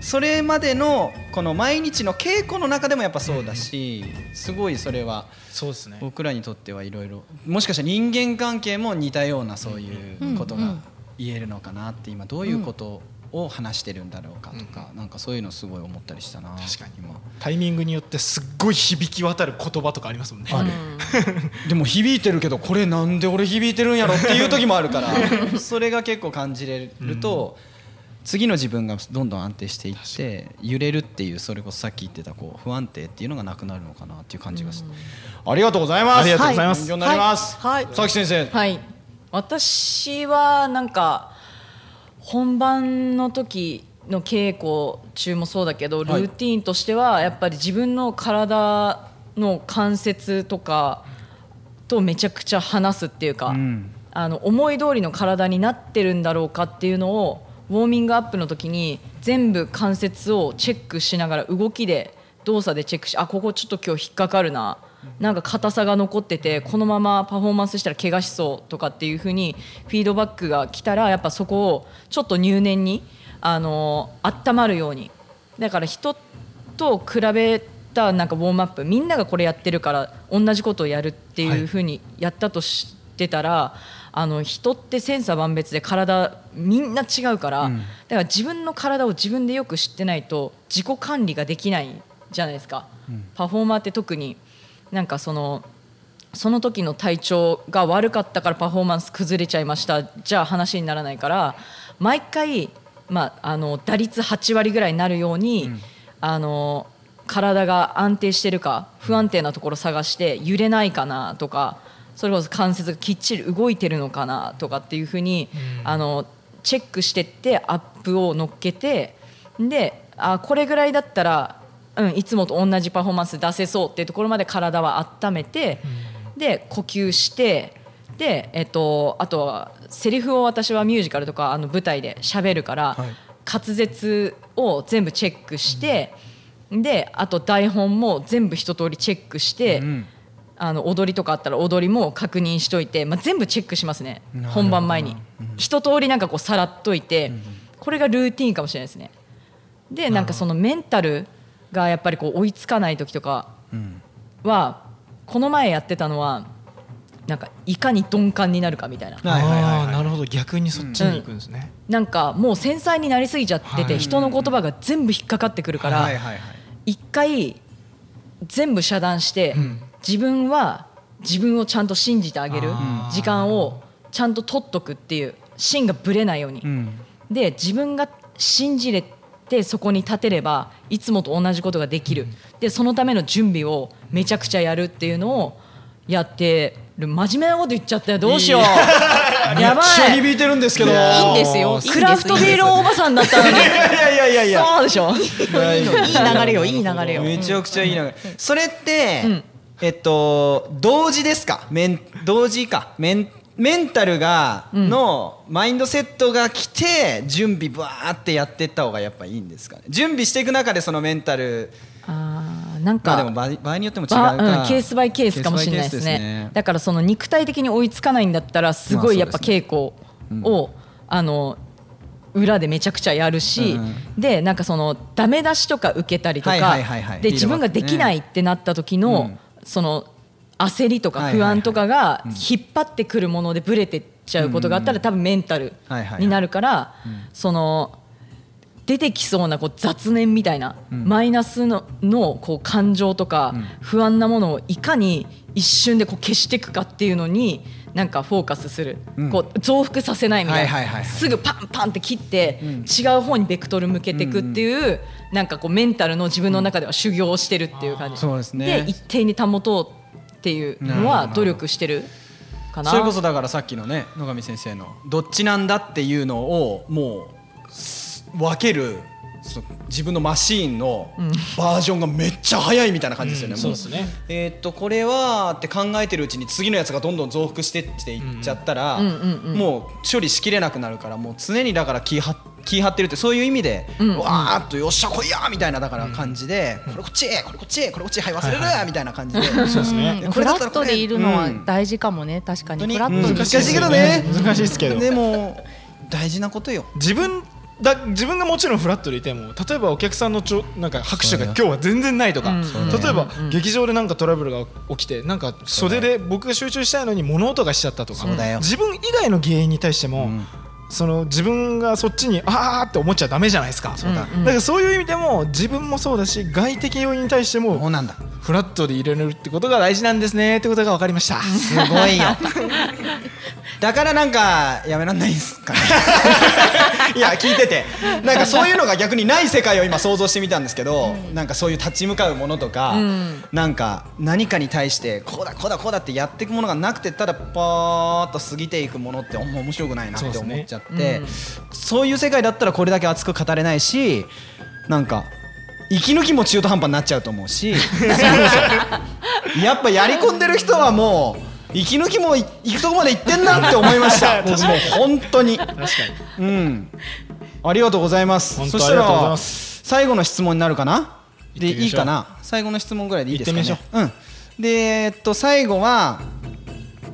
A: それまでのこの毎日の稽古の中でもやっぱそうだしすごいそれは
B: そうですね。
A: 僕らにとってはいろいろもしかしたら人間関係も似たようなそういうことが言えるのかなって今どういうことを話してるんだろうかとかなんかそういうのすごい思ったりしたな
B: 確かに。
A: 今。
B: タイミングによってすっごい響き渡る言葉とかありますもんね。
A: あるでも響いてるけどこれなんで俺響いてるんやろっていう時もあるから それが結構感じれると次の自分がどんどん安定していって揺れるっていうそれこそさっき言ってたこう不安定っていうのがなくなるのかなっていう感じがして。ありがとうございます。
B: ありがとうございます。
A: 勉強になります。
D: はい。
A: 佐々木先生。
D: はい。私はなんか本番の時の稽古中もそうだけどル
A: はい。
D: ーティンとしてはやっぱり自分の体の関節とかとめちゃくちゃ話すっていうか、
A: うん。
D: あの思い通りの体になってるんだろうかっていうのをウォーミングアップの時に全部関節をチェックしながら動きで動作でチェックしあここちょっと今日引っかかるななんか硬さが残っててこのままパフォーマンスしたら怪我しそうとかっていう風にフィードバックが来たらやっぱそこをちょっと入念にあの温まるように。だから人と比べたなんかウォームアップみんながこれやってるから同じことをやるっていう風にやったとしてたら、あの人って千差万別で体みんな違うから、だから自分の体を自分でよく知ってないと自己管理ができないじゃないですか、パフォーマーって特になんかそのその時の体調が悪かったからパフォーマンス崩れちゃいました。じゃあ話にならないから毎回、まあ、あの打率8割ぐらいになるように、あの体が安定してるか不安定なところ探して揺れないかなとかそれこそ関節がきっちり動いてるのかなとかっていうふうに、あのチェックしてってアップを乗っけてであこれぐらいだったら、うん、いつもと同じパフォーマンス出せそうっていうところまで体は温めて、で呼吸してで、えっと、あとはセリフを私はミュージカルとかあの舞台で喋るから、
B: はい。
D: 滑舌を全部チェックして、であと台本も全部一通りチェックして、
A: ん
D: あの踊りとかあったら踊りも確認しといて、まあ、全部チェックしますね本番前に、一通りなんかこうさらっといて、これがルーティンかもしれないですね。でなんかそのメンタルがやっぱりこう追いつかない時とか
A: うん。
D: はこの前やってたのはなんかいかに鈍感になるかみたいな。
A: はいはいはいはい。
B: あーなるほど。逆にそっちに行くんですね、
D: なんかもう繊細になりすぎちゃってて、
B: はい。
D: 人の言葉が全部引っかかってくるから、
A: はいはいはい
D: 一回全部遮断して、自分は自分をちゃんと信じてあげる時間をちゃんと取っとくっていう芯がぶれないように、
A: うん。
D: で自分が信じれてそこに立てればいつもと同じことができる、でそのための準備をめちゃくちゃやるっていうのをやってる。真面目なこと言っちゃったよ。どうしよう。やばい。
A: 響いてるんですけど。
C: いいんですよ。
D: クラフトビールおばさんだったのに。
A: いやいやいやいや
D: そうでしょ。
A: いやいや。
C: いい流れよいい流れよ。
A: めちゃくちゃいい流れ。それって、
D: うん。
A: えっと同時ですか？メン同時か。メンメンタルがのマインドセットが来て準備バーってやっていった方がやっぱいいんですかね。準備していく中でそのメンタル。
D: あーなんか
A: まあでも場合によっても違う
D: ば
A: か
D: うんケースバイケースかもしれないです
A: ケースバイケース
D: ね。だからその肉体的に追いつかないんだったらすごいやっぱ稽古を、あの裏でめちゃくちゃやるし、
A: うん。
D: でなんかそのダメ出しとか受けたりとか、で自分ができないってなった時の、
A: うん。
D: その焦りとか不安とかが引っ張ってくるものでブレてっちゃうことがあったら多分メンタルになるからその出てきそうなこう雑念みたいな、マイナスののこう感情とか不安なものをいかに一瞬でこう消していくかっていうのになんかフォーカスする、
A: うん。
D: こう増幅させないみたいな、
A: はいはいはい。はい
D: すぐパンパンって切って、
A: ん。
D: 違う方にベクトル向けていくっていう、なんかこうメンタルの自分の中では修行をしてるっていう感じ、
A: で
D: 一定に保とうっていうのは努力してるかな。
A: それこそだからさっきのね野上先生のどっちなんだっていうのをもう分けるその自分のマシーンのバージョンがめっちゃ早いみたいな感じですよね。
B: うん。
A: も
B: そうですね。
A: えーっとこれはって考えてるうちに次のやつがどんどん増幅してっていっちゃったら、
D: うん。うん。うん。
A: もう処理しきれなくなるからもう常にだから気張気張ってるってそういう意味で、
D: ん。うん。
A: わーっとよっしゃ来いやみたいなだから感じで、これこっちこれこっちこれこっちはい忘れる、みたいな感じで。
B: そうですね。
C: うんフラットでいるのは大事かもね確かに。フラットに
A: 難しいけどね。
B: 難しいですけど。
A: でも大事なことよ。
B: 自分だ自分がもちろんフラットでいても例えばお客さんのちょなんか拍手が今日は全然ないとか、
D: うん。
B: 例えば、劇場でなんかトラブルが起きてなんか袖で僕が集中したいのに物音がしちゃったとか自分以外の原因に対しても、
A: ん。
B: その自分がそっちにあーって思っちゃダメじゃないですか。
A: そうだ。
B: だからそういう意味でも自分もそうだし外的要因に対しても
A: そうなんだ。
B: フラットで入れるってことが大事なんですねってことが分かりました。
A: すごいよ。だからなんかやめらんないんすかね。いや聞いてて。なんかそういうのが逆にない世界を今想像してみたんですけど、なんかそういう立ち向かうものとか、
D: ん。
A: なんか何かに対してこうだこうだこうだってやっていくものがなくてただパーッと過ぎていくものってあんま面白くないなって思っちゃってそう,、いう世界だったらこれだけ熱く語れないしなんか息抜きも中途半端になっちゃうと思うし。やっぱやり込んでる人はもう息抜きもい行くとこまで行ってんなって思いました。僕も本当に。
B: 確かに。
A: うん。ありがとうございます。そしたら最後の質問になるかな？でいいかな？最後の質問ぐらいでいいですかね。う。ん。でえっと最後は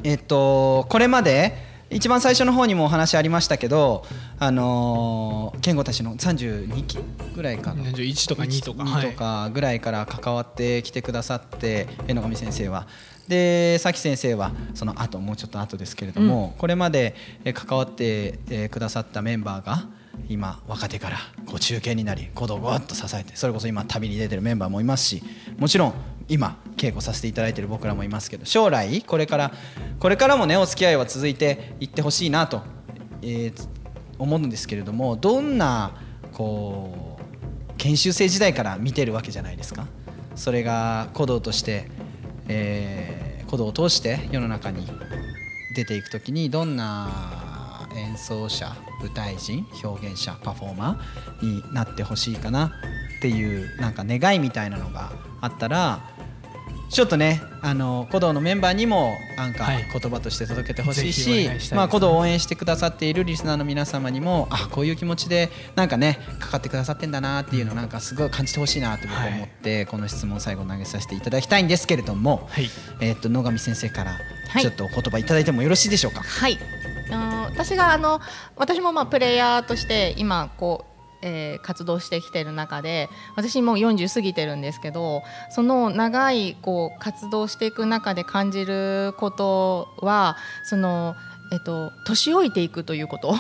A: えっとこれまで一番最初の方にもお話ありましたけどあのー健吾たちの32期ぐらいかな
B: 1とか2とか
A: 2とかぐらいから関わってきてくださって江上先生は。で崎先生はその後もうちょっと後ですけれども、これまでえー関わってえーくださったメンバーが今若手からこう中堅になり鼓動をわっと支えてそれこそ今旅に出てるメンバーもいますしもちろん今稽古させていただいてる僕らもいますけど将来これからこれからもねお付き合いは続いていってほしいなと、えー思うんですけれどもどんなこう研修生時代から見てるわけじゃないですか。それが鼓動として、えー鼓動を通して世の中に出ていく時にどんな演奏者舞台人表現者パフォーマーになってほしいかなっていうなんか願いみたいなのがあったらちょっとねあの鼓動のメンバーにもなんか
B: はい。
A: 言葉として届けてほしいし、
B: 願いしたいね。
A: まあ鼓動を応援してくださっているリスナーの皆様にもあこういう気持ちでなんかねかかってくださってんだなっていうのをなんかすごい感じてほしいなって僕は思って、この質問を最後投げさせていただきたいんですけれども、
B: はい。
A: えー、と野上先生から
C: はい
A: ちょっとお言葉いただいてもよろしいでしょうか？
C: はい、あの私があの私もまあプレイヤーとして今こう、えー活動してきてる中で私もう40過ぎてるんですけどその長いこう活動していく中で感じることはその、えっと、年老いていくということ。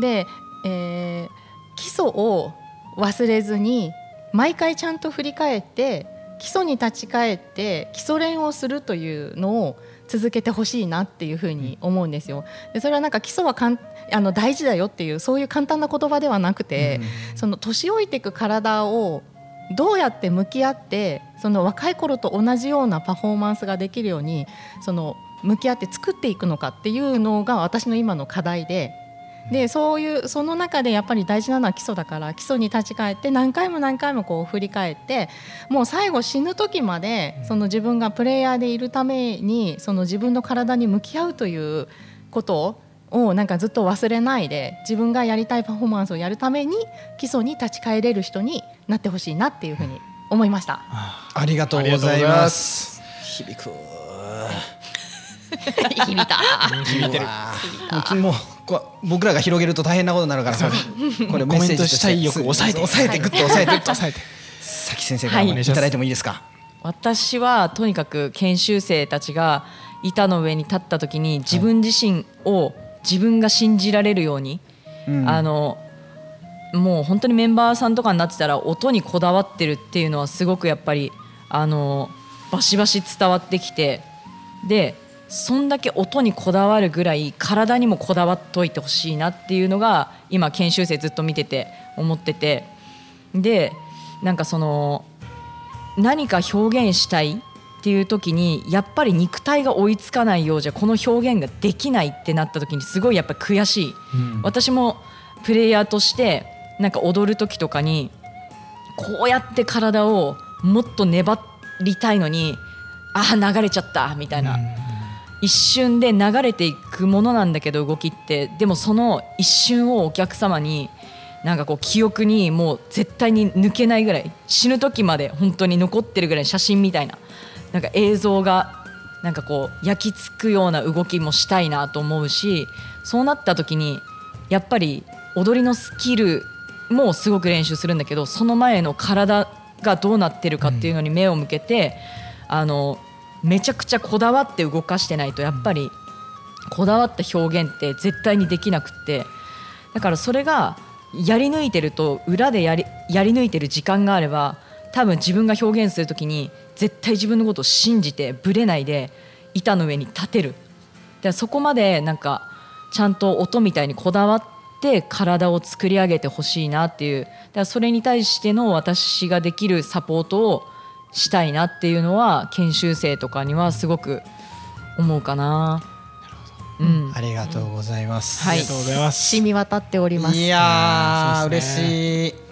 C: で、えー基礎を忘れずに毎回ちゃんと振り返って基礎に立ち返って基礎練をするというのを続けてほしいなっていうふうに思うんですよ。でそれはなんか基礎はかんあの大事だよっていうそういう簡単な言葉ではなくて、その年老いていく体をどうやって向き合ってその若い頃と同じようなパフォーマンスができるようにその向き合って作っていくのかっていうのが私の今の課題ででそういうその中でやっぱり大事なのは基礎だから基礎に立ち返って何回も何回もこう振り返ってもう最後死ぬ時までその自分がプレイヤーでいるためにその自分の体に向き合うということをなんかずっと忘れないで自分がやりたいパフォーマンスをやるために基礎に立ち返れる人になってほしいなっていうふうに思いました。
A: ありがとうございます。響く
C: 響いた。
B: 響いてる
A: うも僕らが広げると大変なことになるからこれ
B: コメントしたい欲を抑えて
A: 抑えてグッと抑えて
B: グッと抑えて
A: さき先生からいただいてもいいですか
D: 私はとにかく研修生たちが板の上に立った時に自分自身を自分が信じられるように、
A: うん
D: あのもう本当にメンバーさんとかになってたら音にこだわってるっていうのはすごくやっぱりあのバシバシ伝わってきてでそんだけ音にこだわるぐらい体にもこだわっといてほしいなっていうのが今研修生ずっと見てて思ってて。でなんかその何か表現したいっていう時にやっぱり肉体が追いつかないようじゃこの表現ができないってなった時にすごいやっぱ悔しい、私もプレイヤーとしてなんか踊る時とかにこうやって体をもっと粘りたいのにああ流れちゃったみたいな、一瞬で流れていくものなんだけど動きってでもその一瞬をお客様になんかこう記憶にもう絶対に抜けないぐらい死ぬ時まで本当に残ってるぐらい写真みたいななんか映像がなんかこう焼き付くような動きもしたいなと思うしそうなった時にやっぱり踊りのスキルもすごく練習するんだけどその前の体がどうなってるかっていうのに目を向けて、あのめちゃくちゃこだわって動かしてないとやっぱりこだわった表現って絶対にできなくってだからそれがやり抜いてると裏でやりやり抜いてる時間があれば多分自分が表現するときに絶対自分のことを信じてぶれないで板の上に立てる。でそこまでなんかちゃんと音みたいにこだわって体を作り上げてほしいなっていう。だからそれに対しての私ができるサポートをしたいなっていうのは研修生とかにはすごく思うかな。うん、
A: ありがとうございます、
D: はい。
B: ありがとうございます。
C: 染み渡っております。
A: いやー
B: そうですね。
A: 嬉しい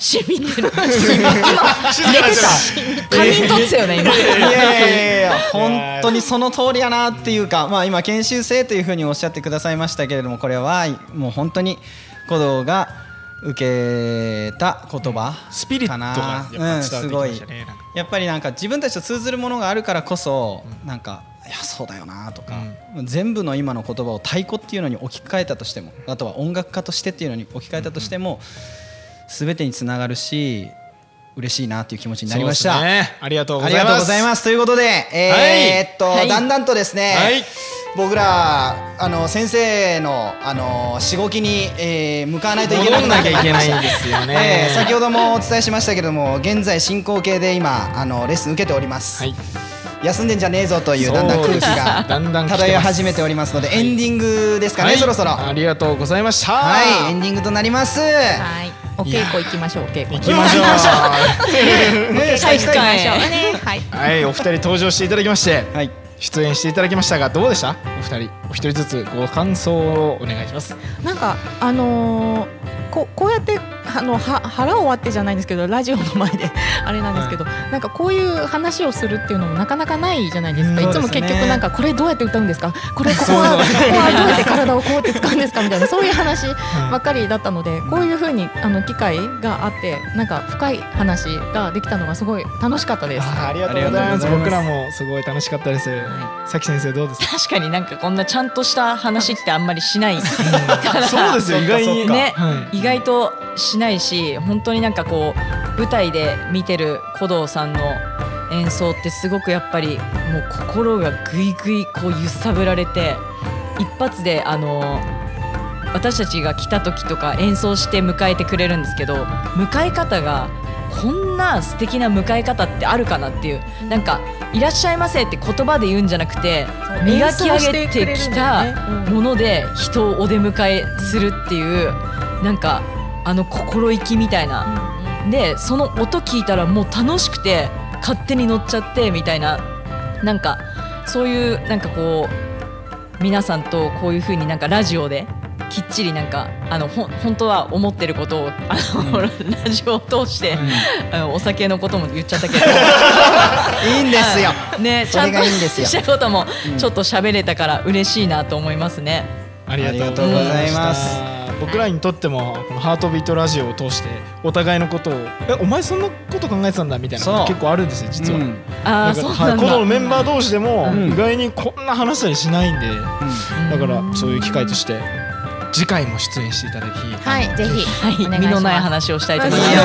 D: 染みてる。今寝てた仮眠取ってたよね今
A: いやいやいやいや本当にその通りやなっていうか、まあ、今研修生というふうにおっしゃってくださいましたけれどもこれはもう本当に鼓動が受けた言葉
B: スピリットがやっぱ伝わってきましたね
A: うんすごい。
B: なんか
A: やっぱりなんか自分たちと通ずるものがあるからこそ、なんかいやそうだよなとか、全部の今の言葉を太鼓っていうのに置き換えたとしてもあとは音楽家としてっていうのに置き換えたとしても、全てにつながるし嬉しいなっていう気持ちになりました。
B: ね。ありがとうご
A: あ
B: ざいます。
A: りがとうございます。ということで、えーっと、
D: はい。
A: だんだんとですね、
B: はい
A: 僕らあの先生のあのしごきに、えー向かわないといけなく
B: なきゃいけないんですよね。
A: えー先ほどもお伝えしましたけども現在進行形で今あのレッスン受けております、
B: はい。
A: 休んでんじゃねえぞというだんだん空気が漂い始めておりますのでエンディングですかね、
B: はい。
A: そろそろ。
B: ありがとうございました。
A: はいエンディングとなります。
C: はい。お稽古行きましょう。お稽古。
B: 行きましょう。
A: ね
D: 体育館へ
C: 行きましょうね。はい。
B: はい。お二人登場していただきまして。
A: はい
B: 出演していただきましたがどうでした？お二人お一人ずつご感想をお願いします。
C: なんかあのーここうやってあのは腹を割ってじゃないんですけどラジオの前で あれなんですけど、なんかこういう話をするっていうのもなかなかないじゃないですか、
A: うん
C: いつも結局なんかこれどうやって歌うんですか？これここは ここはどうやって体をこうやって使うんですか？みたいなそういう話ばっかりだったのでこういうふうにあの機会があってなんか深い話ができたのがすごい楽しかったです。
B: ありがとうございます。僕らもすごい楽しかったです。さき先生どうですか？
D: 確かになんかこんなちゃんとした話ってあんまりしない
B: そうですよ意外に。
D: ね、
B: は
D: 意外としないし本当になんかこう舞台で見てる鼓動さんの演奏ってすごくやっぱりもう心がぐいぐいこう揺さぶられて一発であの私たちが来た時とか演奏して迎えてくれるんですけど迎え方がこんな素敵な迎え方ってあるかなっていうなんか「いらっしゃいませ」って言葉で言うんじゃなくて磨き上げてきたもので人をお出迎えするっていうなんかあの心意気みたいな。でその音聞いたらもう楽しくて勝手に乗っちゃってみたいな。なんかそういうなんかこ皆さんとこういう風になんかラジオできっちりなんかあのほん本当は思ってることをあの、ラジオを通して、あのお酒のことも言っちゃったけど。
A: いいんですよ。
D: ねちゃんと
A: がいいんですよ。
D: したこともちょっと喋れたから嬉しいなと思いますね。
B: ありがとうございます僕らにとってもこのハートビートラジオを通してお互いのことをえお前そんなこと考えてたんだみたいなこと結構あるんですよ実は、
A: うん。
D: ああそうなんだ。
B: はいこのメンバー同士でも
A: ん。
B: 意外にこんな話したりしないんで、だからそういう機会として次回も出演していただき、
C: はいぜひ
D: はい、身のない話をしたいと思い
A: い
D: ます。
A: や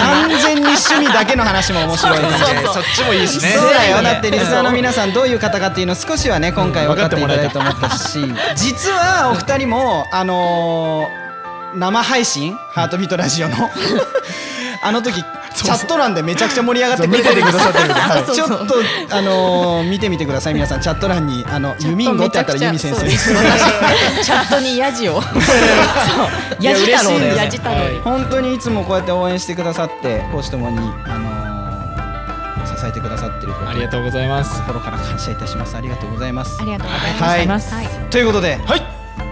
A: 完全に趣味だけの話も面白いんで
D: そうそう。
B: そっちもいいですね。
A: そうだよ。
D: ね
A: だってリスナーの皆さんどういう方かっていうのを少しはね今回分かっていた。だいたと思ったし 実はお二人もあのー生配信ハートビートラジオの あの時チャット欄でめちゃくちゃ盛り上がってくれてる。
B: そう見ててくださってるんで。はい。
A: ちょっとあのー見てみてください皆さん。チャット欄にあのユミンゴってあったらユミ先生。です。
D: チャットにヤジを。そう。ヤジ太郎だよ
A: 本当にいつもこうやって応援してくださって講師ともにあのー支えてくださってること。
B: ありがとうございます。
A: 心から感謝いたします。ありがとうございます。
C: ありがとうございます
A: はい
D: ます。
C: はい。
A: ということで
B: はい。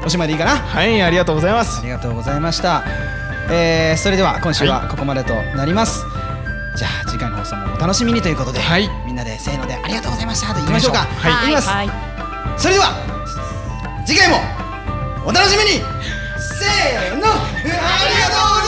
A: おしまいでいいかな？
B: はいありがとうございます。
A: ありがとうございました、えー、それでは今週はここまでとなります、はい、じゃあ次回の放送もお楽しみにということで、
B: はい、
A: みんなでせーのでありがとうございましたと言いましょうか。
B: はい、
A: い。ます、それでは次回もお楽しみに。せーの。ありがとう